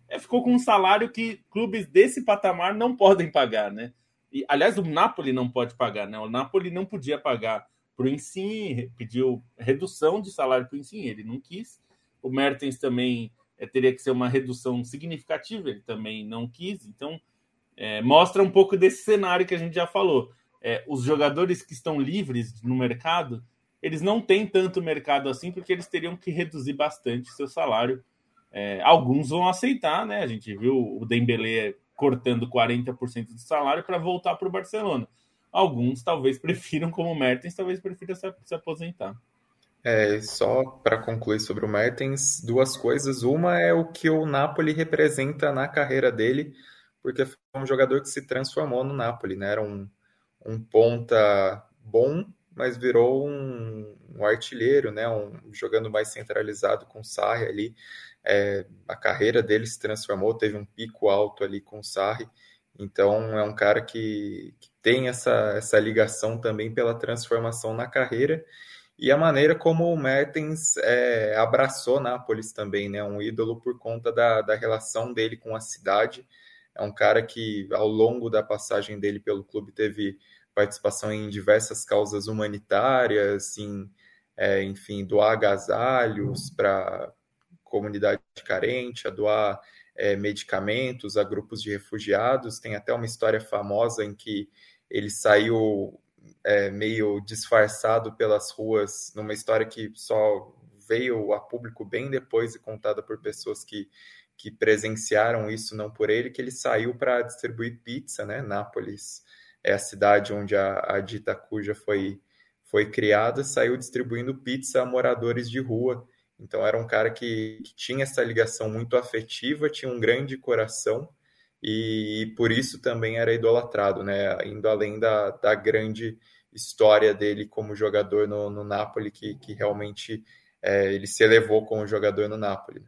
é, ficou com um salário que clubes desse patamar não podem pagar, né? E, aliás, o Napoli não pode pagar, né? O Napoli não podia pagar para o Insigne, pediu redução de salário para o Insigne, ele não quis. O Mertens também é, teria que ser uma redução significativa, ele também não quis. Então, é, mostra um pouco desse cenário que a gente já falou. É, os jogadores que estão livres no mercado, eles não têm tanto mercado assim, porque eles teriam que reduzir bastante seu salário. É, alguns vão aceitar, né? A gente viu o Dembélé cortando 40% do salário para voltar para o Barcelona alguns talvez prefiram, como o Mertens, talvez prefiram se, se aposentar. É, só para concluir sobre o Mertens, duas coisas. Uma é o que o Napoli representa na carreira dele, porque foi um jogador que se transformou no Napoli, né? Era um, um ponta bom, mas virou um, um artilheiro, né? Um, jogando mais centralizado com o Sarri ali. É, a carreira dele se transformou, teve um pico alto ali com o Sarri. Então é um cara que, que tem essa, essa ligação também pela transformação na carreira e a maneira como o Mertens é, abraçou Nápoles também, né? Um ídolo por conta da, da relação dele com a cidade. É um cara que, ao longo da passagem dele pelo clube, teve participação em diversas causas humanitárias, em é, enfim, doar agasalhos para comunidade carente, a doar é, medicamentos a grupos de refugiados. Tem até uma história famosa em que ele saiu é, meio disfarçado pelas ruas, numa história que só veio a público bem depois e contada por pessoas que, que presenciaram isso, não por ele, que ele saiu para distribuir pizza, né? Nápoles é a cidade onde a, a dita cuja foi, foi criada, saiu distribuindo pizza a moradores de rua. Então era um cara que, que tinha essa ligação muito afetiva, tinha um grande coração e, e, por isso também era idolatrado, né? Indo além da, da grande história dele como jogador no, no Napoli, que, que realmente é, ele se elevou como jogador no Napoli.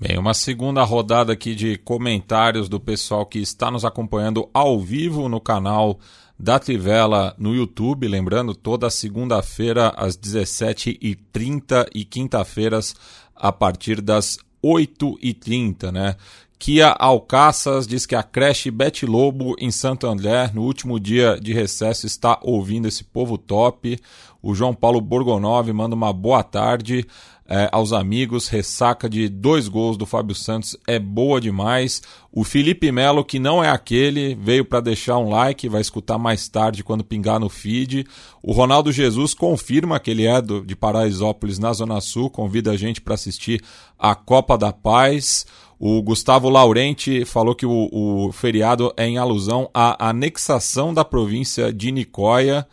Bem, uma segunda rodada aqui de comentários do pessoal que está nos acompanhando ao vivo no canal da Trivela no YouTube. Lembrando, toda segunda-feira às 17h30 e quinta-feiras a partir das 8h30, né? Kia Alcaças diz que a creche Bete Lobo em Santo André, no último dia de recesso, está ouvindo esse povo top. O João Paulo Borgonov manda uma boa tarde é, aos amigos. Ressaca de dois gols do Fábio Santos é boa demais. O Felipe Melo, que não é aquele, veio para deixar um like, vai escutar mais tarde quando pingar no feed. O Ronaldo Jesus confirma que ele é do, de Paraisópolis, na Zona Sul, convida a gente para assistir a Copa da Paz. O Gustavo Laurenti falou que o, o feriado é em alusão à anexação da província de Nicóia.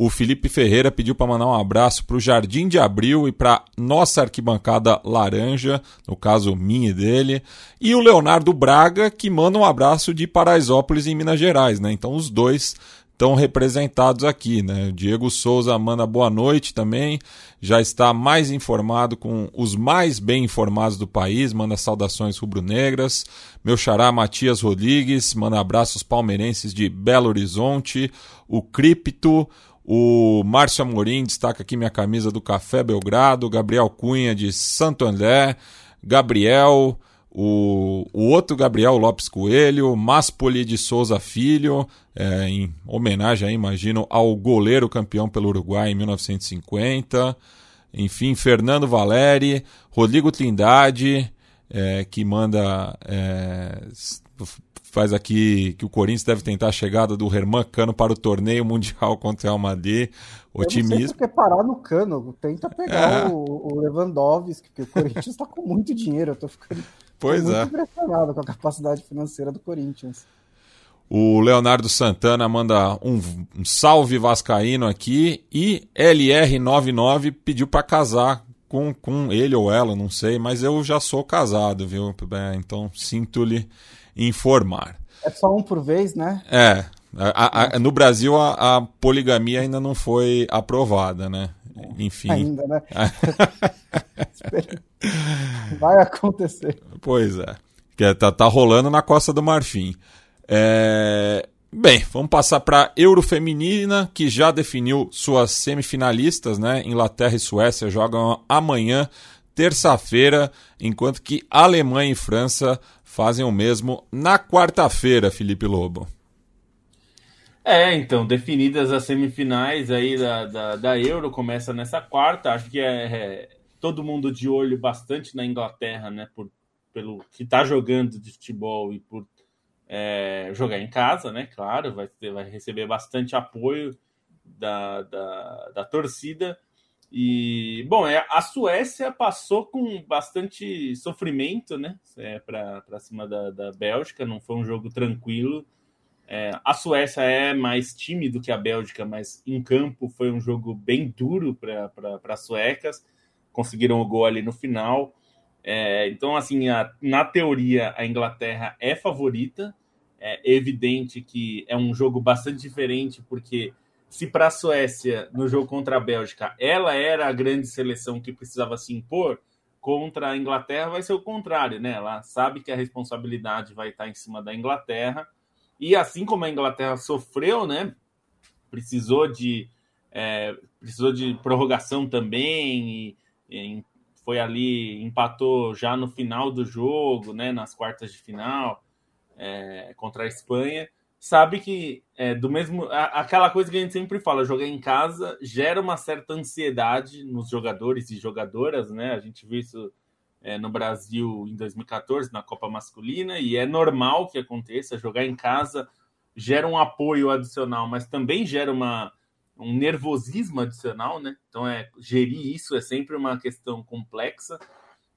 O Felipe Ferreira pediu para mandar um abraço para o Jardim de Abril e para nossa arquibancada laranja, no caso minha e dele. E o Leonardo Braga, que manda um abraço de Paraisópolis, em Minas Gerais. Né? Então os dois estão representados aqui. Né? O Diego Souza manda boa noite também, já está mais informado com os mais bem informados do país, manda saudações rubro-negras. Meu xará Matias Rodrigues manda abraços palmeirenses de Belo Horizonte. O Cripto, o Márcio Amorim destaca aqui minha camisa do Café Belgrado, Gabriel Cunha de Santo André, Gabriel, o, o outro Gabriel Lopes Coelho, Maspoli de Souza Filho, é, em homenagem, aí, imagino, ao goleiro campeão pelo Uruguai em 1950. Enfim, Fernando Valeri, Rodrigo Trindade, é, que manda é, faz aqui que o Corinthians deve tentar a chegada do Herman Cano para o torneio mundial contra o Real Madrid. Otimismo. Não sei parar no Cano, tenta pegar é. o, o, Lewandowski, porque o Corinthians está com muito dinheiro. Eu tô ficando pois muito é. impressionado com a capacidade financeira do Corinthians. O Leonardo Santana manda um, um salve vascaíno aqui e LR99 pediu para casar com, com ele ou ela, não sei, mas eu já sou casado, viu? É, então sinto-lhe informar. É só um por vez, né? É. A, a, no Brasil a, a, poligamia ainda não foi aprovada, né? Enfim. Ainda, né? Vai acontecer. Pois é. Que tá, tá rolando na Costa do Marfim. É... Bem, vamos passar para Eurofeminina, que já definiu suas semifinalistas, né? Inglaterra e Suécia jogam amanhã, terça-feira, enquanto que Alemanha e França fazem o mesmo na quarta-feira, Felipe Lobo. É, então, definidas as semifinais aí da, da, da Euro, começa nessa quarta. Acho que é, é, todo mundo de olho bastante na Inglaterra, né? Por, pelo que está jogando de futebol e por é, jogar em casa, né? Claro, vai, ter, vai receber bastante apoio da, da, da torcida. E, bom, é, a Suécia passou com bastante sofrimento, né? É, para cima da, da Bélgica, não foi um jogo tranquilo. É, a Suécia é mais time do que a Bélgica, mas em campo foi um jogo bem duro para as suecas. Conseguiram o gol ali no final. É, então, assim, a, na teoria, a Inglaterra é favorita. É evidente que é um jogo bastante diferente, porque se para a Suécia, no jogo contra a Bélgica, ela era a grande seleção que precisava se impor, contra a Inglaterra vai ser o contrário, né? Ela sabe que a responsabilidade vai estar em cima da Inglaterra. E assim como a Inglaterra sofreu, né? Precisou de, é, precisou de prorrogação também, e, e foi ali, empatou já no final do jogo, né? Nas quartas de final é, contra a Espanha sabe que é do mesmo aquela coisa que a gente sempre fala, jogar em casa gera uma certa ansiedade nos jogadores e jogadoras, né? A gente viu isso é, no Brasil em 2014 na Copa Masculina e é normal que aconteça. Jogar em casa gera um apoio adicional, mas também gera uma um nervosismo adicional, né? Então é gerir isso é sempre uma questão complexa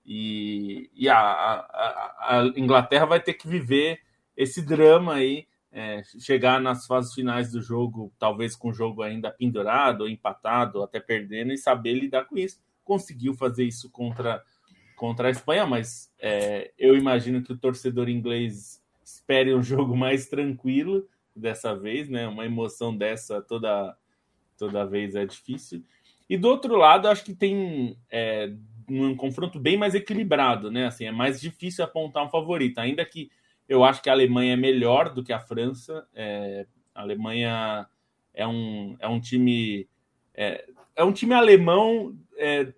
e, e a, a, a Inglaterra vai ter que viver esse drama aí é, chegar nas fases finais do jogo, talvez com o jogo ainda pendurado, empatado, até perdendo, e saber lidar com isso. Conseguiu fazer isso contra, contra a Espanha, mas é, eu imagino que o torcedor inglês espere um jogo mais tranquilo dessa vez, né? Uma emoção dessa toda, toda vez é difícil. E do outro lado, acho que tem é, um confronto bem mais equilibrado, né? Assim, é mais difícil apontar um favorito, ainda que eu acho que a Alemanha é melhor do que a França. É, a Alemanha é um, é um time. É, é um time alemão, é,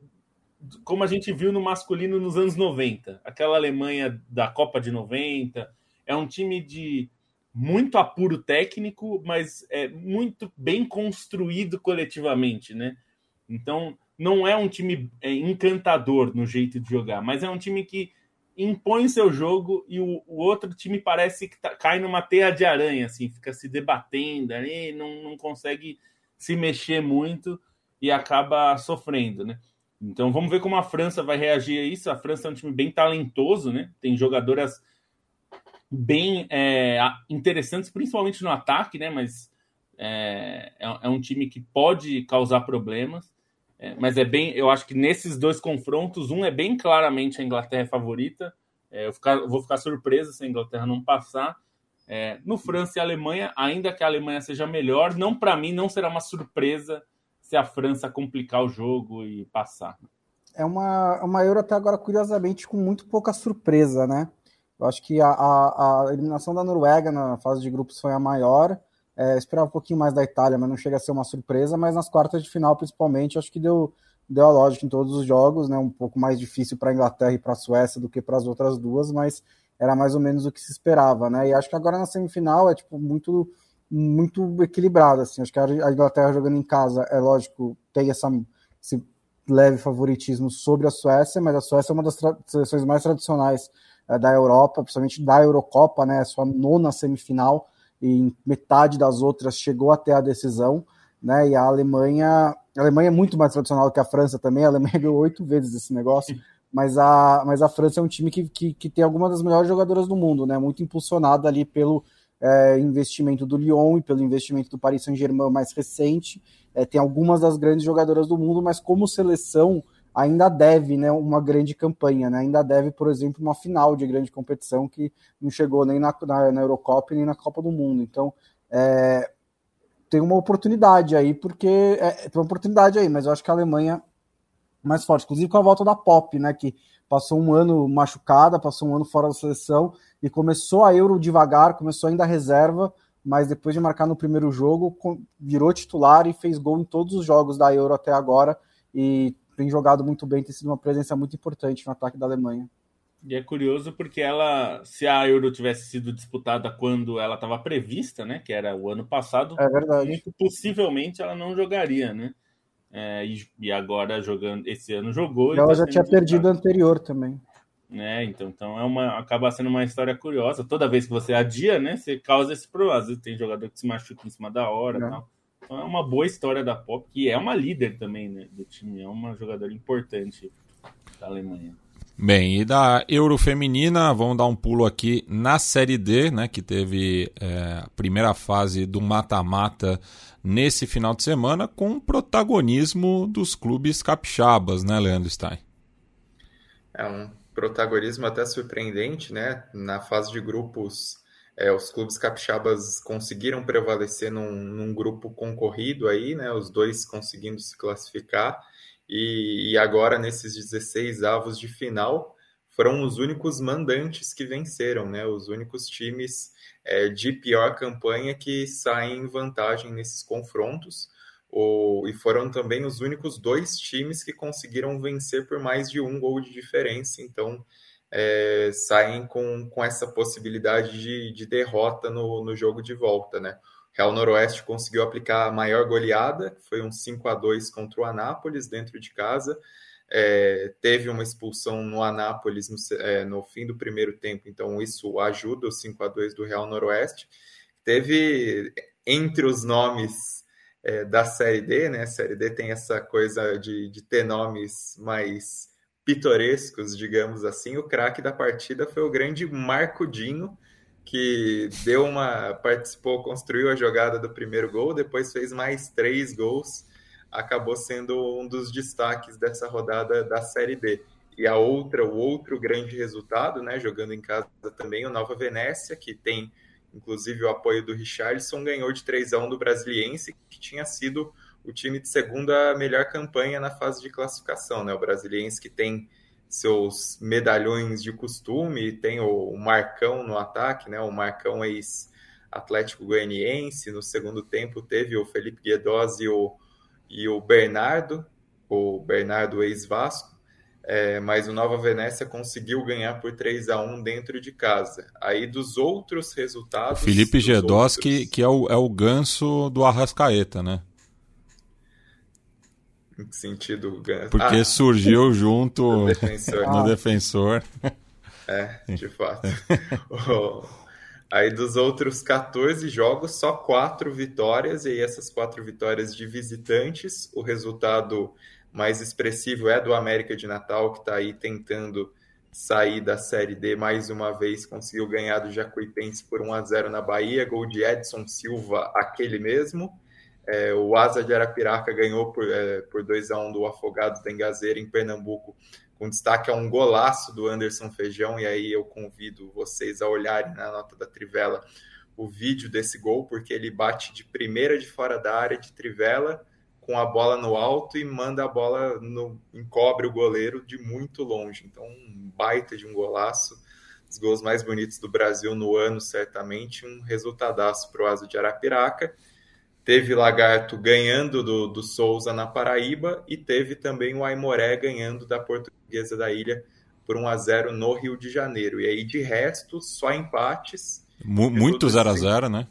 como a gente viu no masculino nos anos 90. Aquela Alemanha da Copa de 90. É um time de muito apuro técnico, mas é muito bem construído coletivamente, né? Então, não é um time é, encantador no jeito de jogar, mas é um time que impõe seu jogo e o, o outro time parece que tá, cai numa teia de aranha, assim, fica se debatendo ali, não, não consegue se mexer muito e acaba sofrendo, né? Então vamos ver como a França vai reagir a isso. A França é um time bem talentoso, né? Tem jogadoras bem é, interessantes, principalmente no ataque, né? Mas é, é, é um time que pode causar problemas. É, mas é bem, eu acho que nesses dois confrontos, um é bem claramente a Inglaterra favorita. É, eu ficar, vou ficar surpreso se a Inglaterra não passar. É, no França e Alemanha, ainda que a Alemanha seja melhor, não para mim não será uma surpresa se a França complicar o jogo e passar. É uma, uma Euro até agora, curiosamente, com muito pouca surpresa, né? Eu acho que a, a, a eliminação da Noruega na fase de grupos foi a maior. É, esperava um pouquinho mais da Itália, mas não chega a ser uma surpresa. Mas nas quartas de final, principalmente, acho que deu, deu a lógica em todos os jogos, né? Um pouco mais difícil para a Inglaterra e para a Suécia do que para as outras duas, mas era mais ou menos o que se esperava, né? E acho que agora na semifinal é tipo muito muito equilibrado, assim. Acho que a Inglaterra jogando em casa, é lógico, tem essa, esse leve favoritismo sobre a Suécia, mas a Suécia é uma das seleções mais tradicionais é, da Europa, principalmente da Eurocopa, né? É sua nona semifinal em metade das outras chegou até a decisão, né? E a Alemanha, a Alemanha é muito mais tradicional que a França também, a Alemanha ganhou oito vezes esse negócio, mas a, mas a França é um time que, que, que tem algumas das melhores jogadoras do mundo, né? Muito impulsionada ali pelo é, investimento do Lyon e pelo investimento do Paris Saint-Germain mais recente. É, tem algumas das grandes jogadoras do mundo, mas como seleção ainda deve né, uma grande campanha, né? ainda deve, por exemplo, uma final de grande competição que não chegou nem na, na, na Eurocopa nem na Copa do Mundo. Então, é, tem uma oportunidade aí, porque é, tem uma oportunidade aí, mas eu acho que a Alemanha mais forte, inclusive com a volta da Pop, né, que passou um ano machucada, passou um ano fora da seleção e começou a Euro devagar, começou ainda a reserva, mas depois de marcar no primeiro jogo, virou titular e fez gol em todos os jogos da Euro até agora e tem jogado muito bem, tem sido uma presença muito importante no ataque da Alemanha. E é curioso porque ela, se a Euro tivesse sido disputada quando ela estava prevista, né, que era o ano passado, é possivelmente ela não jogaria, né? É, e, e, agora jogando esse ano jogou. E ela tá já tinha perdido anterior também. né então, então é uma acaba sendo uma história curiosa. Toda vez que você adia, né, você causa esse problema. Às vezes tem jogador que se machuca em cima da hora, é. tal. Então é uma boa história da Pop, que é uma líder também né, do time, é uma jogadora importante da Alemanha. Bem, e da Euro Feminina, vamos dar um pulo aqui na Série D, né, que teve é, a primeira fase do mata-mata nesse final de semana, com protagonismo dos clubes capixabas, né, Leandro Stein? É um protagonismo até surpreendente, né? Na fase de grupos, é, os clubes capixabas conseguiram prevalecer num, num, grupo concorrido aí, né? Os dois conseguindo se classificar. E, e, agora, nesses 16 avos de final, foram os únicos mandantes que venceram, né? Os únicos times é, de pior campanha que saem em vantagem nesses confrontos. O, e foram também os únicos dois times que conseguiram vencer por mais de um gol de diferença. Então, é, saem com, com essa possibilidade de, de derrota no, no jogo de volta, né? Real Noroeste conseguiu aplicar a maior goleada, foi um 5 a 2 contra o Anápolis dentro de casa. É, teve uma expulsão no Anápolis no, é, no, fim do primeiro tempo, então isso ajuda o 5 a 2 do Real Noroeste. Teve entre os nomes é, da Série D, né? A Série D tem essa coisa de, de ter nomes mais pitorescos, digamos assim. O craque da partida foi o grande Marco Dino, que deu uma participou, construiu a jogada do primeiro gol, depois fez mais três gols, acabou sendo um dos destaques dessa rodada da Série B. E a outra, o outro grande resultado, né, jogando em casa também, o Nova Venécia, que tem inclusive o apoio do Richardson, ganhou de 3 a 1 do Brasiliense, que tinha sido o time de segunda melhor campanha na fase de classificação, né? O Brasiliense que tem seus medalhões de costume, tem o Marcão no ataque, né? O Marcão ex Atlético Goianiense, no segundo tempo teve o Felipe Guedosi e o, e o Bernardo, o Bernardo ex-Vasco, é, mas o Nova Venécia conseguiu ganhar por 3 a 1 dentro de casa. Aí dos outros resultados... O Felipe Gedoski, outros... que é o, é o ganso do Arrascaeta, né? Em que sentido? Porque ah, surgiu junto no defensor. no defensor. É, de fato. aí dos outros 14 jogos, só quatro vitórias, e aí essas quatro vitórias de visitantes. O resultado mais expressivo é do América de Natal, que está aí tentando sair da Série D mais uma vez, conseguiu ganhar do Jacuipense por 1 a 0 na Bahia, gol de Edson Silva, aquele mesmo. É, o Asa de Arapiraca ganhou por, é, por 2 a 1 do Afogados da Engazeira em Pernambuco, com destaque a um golaço do Anderson Feijão, e aí eu convido vocês a olharem na nota da Trivela o vídeo desse gol, porque ele bate de primeira de fora da área de Trivela, com a bola no alto e manda a bola no encobre o goleiro de muito longe. Então, um baita de um golaço, os gols mais bonitos do Brasil no ano, certamente, um resultadaço para o Asa de Arapiraca. Teve Lagarto ganhando do, do Souza na Paraíba e teve também o Aimoré ganhando da Portuguesa da Ilha por 1 a 0 no Rio de Janeiro. E aí, de resto, só empates. Muito 0 a 0 né?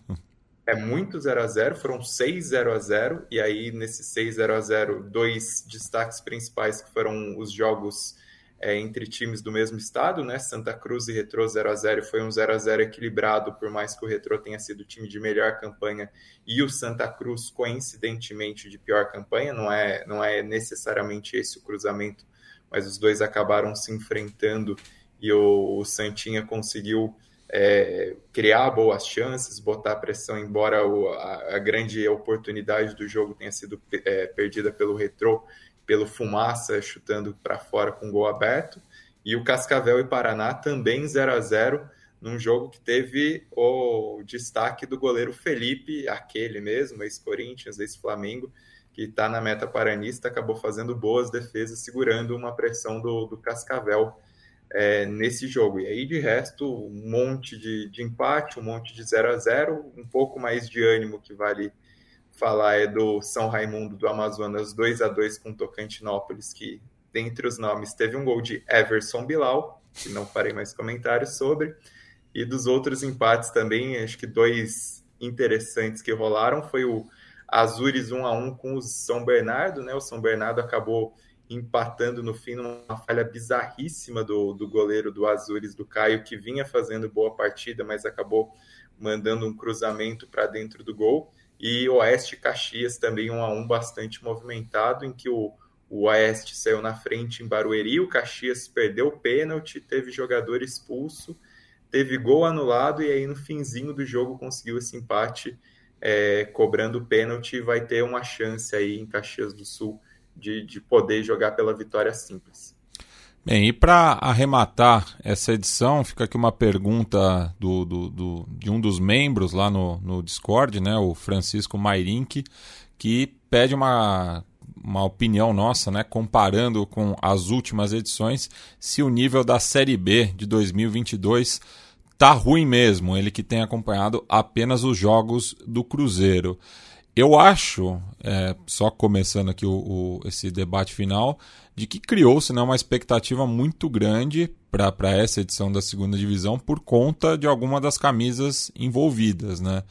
é muito 0 a 0 foram 6 0 a 0 e aí nesses 6 0 a 0 dois destaques principais que foram os jogos é, entre times do mesmo estado, né? Santa Cruz e Retrô 0 a 0 foi um 0 a 0 equilibrado, por mais que o Retrô tenha sido o time de melhor campanha e o Santa Cruz coincidentemente de pior campanha, não é não é necessariamente esse o cruzamento, mas os dois acabaram se enfrentando e o, o Santinha conseguiu é, criar boas chances, botar pressão, embora o, a, a, grande oportunidade do jogo tenha sido é, perdida pelo Retrô, pelo Fumaça chutando para fora com gol aberto, e o Cascavel e Paraná também 0 a 0 num jogo que teve o destaque do goleiro Felipe, aquele mesmo, ex-Corinthians, ex-Flamengo, que está na meta paranista, acabou fazendo boas defesas, segurando uma pressão do, do Cascavel é, nesse jogo. E aí, de resto, um monte de, de empate, um monte de 0 a 0 um pouco mais de ânimo que vale falar é do São Raimundo do Amazonas 2 a 2 com Tocantinópolis, que dentre os nomes teve um gol de Everson Bilal, que não farei mais comentários sobre, e dos outros empates também, acho que dois interessantes que rolaram foi o Azures 1 a 1 com o São Bernardo, né? O São Bernardo acabou empatando no fim numa falha bizarríssima do, do goleiro do Azures, do Caio, que vinha fazendo boa partida, mas acabou mandando um cruzamento para dentro do gol. E Oeste Caxias também um a um bastante movimentado, em que o, o Oeste saiu na frente em Barueri, o Caxias perdeu o pênalti, teve jogador expulso, teve gol anulado e aí no finzinho do jogo conseguiu esse empate, é, cobrando o pênalti, vai ter uma chance aí em Caxias do Sul de, de poder jogar pela vitória simples. Bem, e para arrematar essa edição, fica aqui uma pergunta do, do, do, de um dos membros lá no, no Discord, né, o Francisco Mairink, que pede uma, uma opinião nossa, né, comparando com as últimas edições, se o nível da Série B de 2022 tá ruim mesmo, ele que tem acompanhado apenas os jogos do Cruzeiro. Eu acho, é, só começando aqui o, o, esse debate final, de que criou-se né, uma expectativa muito grande para essa edição da segunda divisão por conta de alguma das camisas envolvidas. Né?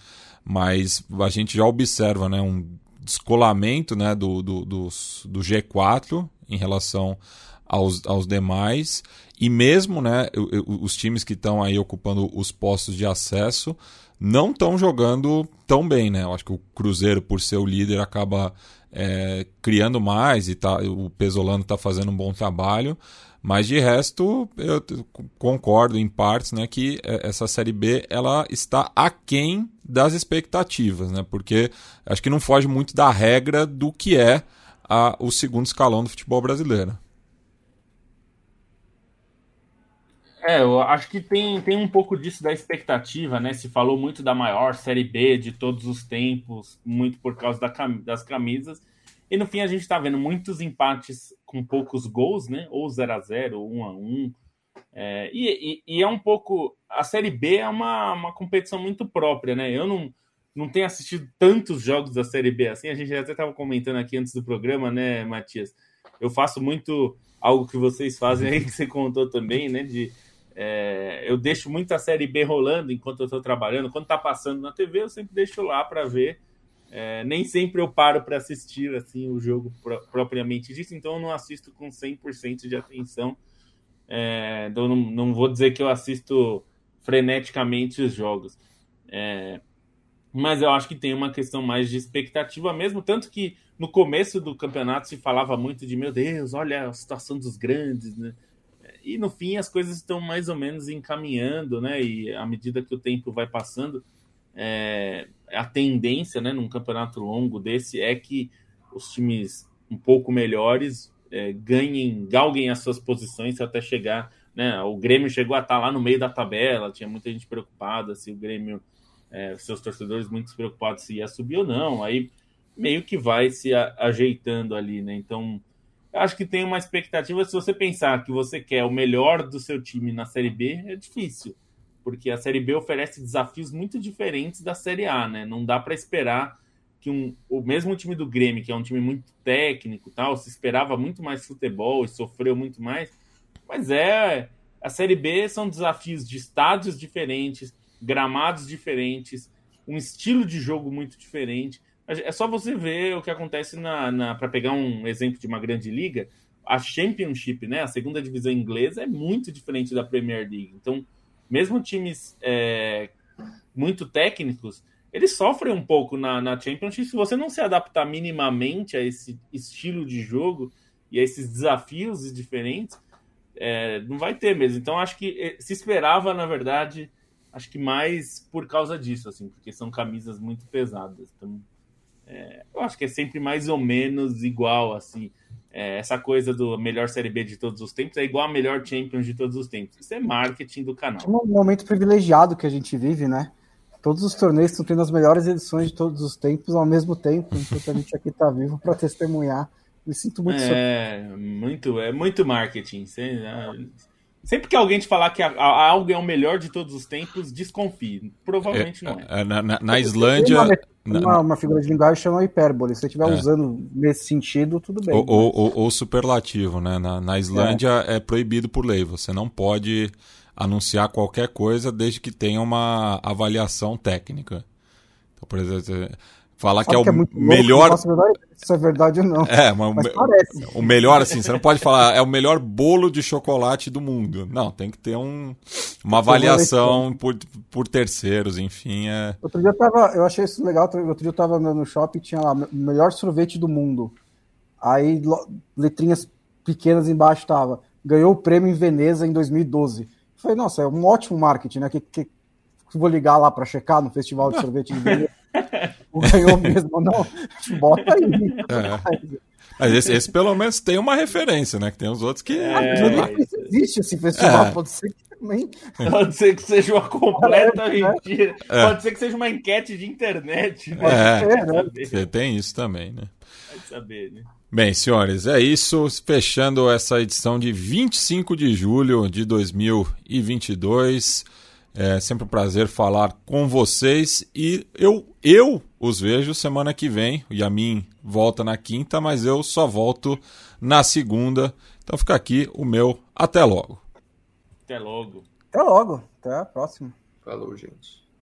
Mas a gente já observa né, um descolamento né, do, do, do, do G4 em relação aos, aos demais. E mesmo né, os times que estão aí ocupando os postos de acesso não estão jogando tão bem, né? Eu acho que o Cruzeiro, por ser o líder, acaba é, criando mais e tá, o Pesolano está fazendo um bom trabalho. Mas de resto, eu concordo em partes né, que é, essa Série B ela está aquém das expectativas, né? Porque acho que não foge muito da regra do que é a, o segundo escalão do futebol brasileiro. É, eu acho que tem, tem um pouco disso da expectativa, né? Se falou muito da maior Série B de todos os tempos, muito por causa da, das camisas. E no fim a gente está vendo muitos empates com poucos gols, né? Ou 0 a 0 ou 1 a 1 é, e, e, e, é um pouco. A Série B é uma, uma competição muito própria, né? Eu não, não tenho assistido tantos jogos da Série B assim. A gente até estava comentando aqui antes do programa, né, Matias? Eu faço muito algo que vocês fazem aí, que você contou também, né? De é, eu deixo muito a série B rolando enquanto eu estou trabalhando. Quando está passando na TV, eu sempre deixo lá para ver. É, nem sempre eu paro para assistir assim o jogo pro, propriamente dito, então eu não assisto com 100% de atenção. É, então não, não vou dizer que eu assisto freneticamente os jogos. É, mas eu acho que tem uma questão mais de expectativa mesmo, tanto que no começo do campeonato se falava muito de meu Deus, olha a situação dos grandes, né? E no fim as coisas estão mais ou menos encaminhando, né? E à medida que o tempo vai passando, é, a tendência, né, num campeonato longo desse é que os times um pouco melhores é, ganhem, galguem as suas posições até chegar, né? O Grêmio chegou a estar lá no meio da tabela, tinha muita gente preocupada se o Grêmio, é, seus torcedores muito preocupados se ia subir ou não. Aí meio que vai se ajeitando ali, né? Então acho que tem uma expectativa. Se você pensar que você quer o melhor do seu time na Série B, é difícil, porque a Série B oferece desafios muito diferentes da Série A, né? Não dá para esperar que um, o mesmo time do Grêmio, que é um time muito técnico, tal, se esperava muito mais futebol e sofreu muito mais. Mas é a Série B são desafios de estádios diferentes, gramados diferentes, um estilo de jogo muito diferente. É só você ver o que acontece na, na para pegar um exemplo de uma grande liga, a Championship, né, a segunda divisão inglesa é muito diferente da Premier League. Então, mesmo times é, muito técnicos, eles sofrem um pouco na, na Championship. Se você não se adaptar minimamente a esse estilo de jogo e a esses desafios diferentes, é, não vai ter mesmo. Então, acho que é, se esperava, na verdade, acho que mais por causa disso, assim, porque são camisas muito pesadas. Então, é, eu acho que é sempre mais ou menos igual, assim. É, essa coisa do melhor Série B de todos os tempos é igual a melhor Champions de todos os tempos. Isso é marketing do canal. É um momento privilegiado que a gente vive, né? Todos os torneios estão tendo as melhores edições de todos os tempos ao mesmo tempo, enquanto a gente aqui está vivo para testemunhar. Me sinto muito É, muito, é muito marketing. Sempre que alguém te falar que algo é o melhor de todos os tempos, desconfie. Provavelmente é, não é. é na, na, na Islândia. Uma, uma, figura de linguagem chama hipérbole. Se você estiver é. usando nesse sentido, tudo bem. Ou, mas... ou, ou superlativo, né? Na, na Islândia é. é. proibido por lei. Você não pode anunciar qualquer coisa desde que tenha uma avaliação técnica. Então, por exemplo, Falar que é o que é melhor. se é verdade ou não. É, mas, mas parece. O melhor, assim, você não pode falar, é o melhor bolo de chocolate do mundo. Não, tem que ter um, uma avaliação por, por terceiros, enfim. É... Outro dia eu tava, eu achei isso legal, outro dia eu tava no shopping e tinha lá, melhor sorvete do mundo. Aí, letrinhas pequenas embaixo tava, ganhou o prêmio em Veneza em 2012. Eu falei, nossa, é um ótimo marketing, né? Que, que, que vou ligar lá para checar no festival de sorvete de Veneza. ganhou mesmo, não, bota aí. É. Mas esse, esse, pelo menos tem uma referência, né? Que tem os outros que. É, não existe esse festival, é. pode ser que também. Pode ser que seja uma completa é, mentira. É. Pode ser que seja uma enquete de internet. Né? É, né? tem isso também, né? Pode saber, né? Bem, senhores, é isso. Fechando essa edição de 25 de julho de 2022. É sempre um prazer falar com vocês e eu, eu os vejo semana que vem. O Yamin volta na quinta, mas eu só volto na segunda. Então fica aqui o meu até logo. Até logo. Até logo. Até a próxima. Falou, gente.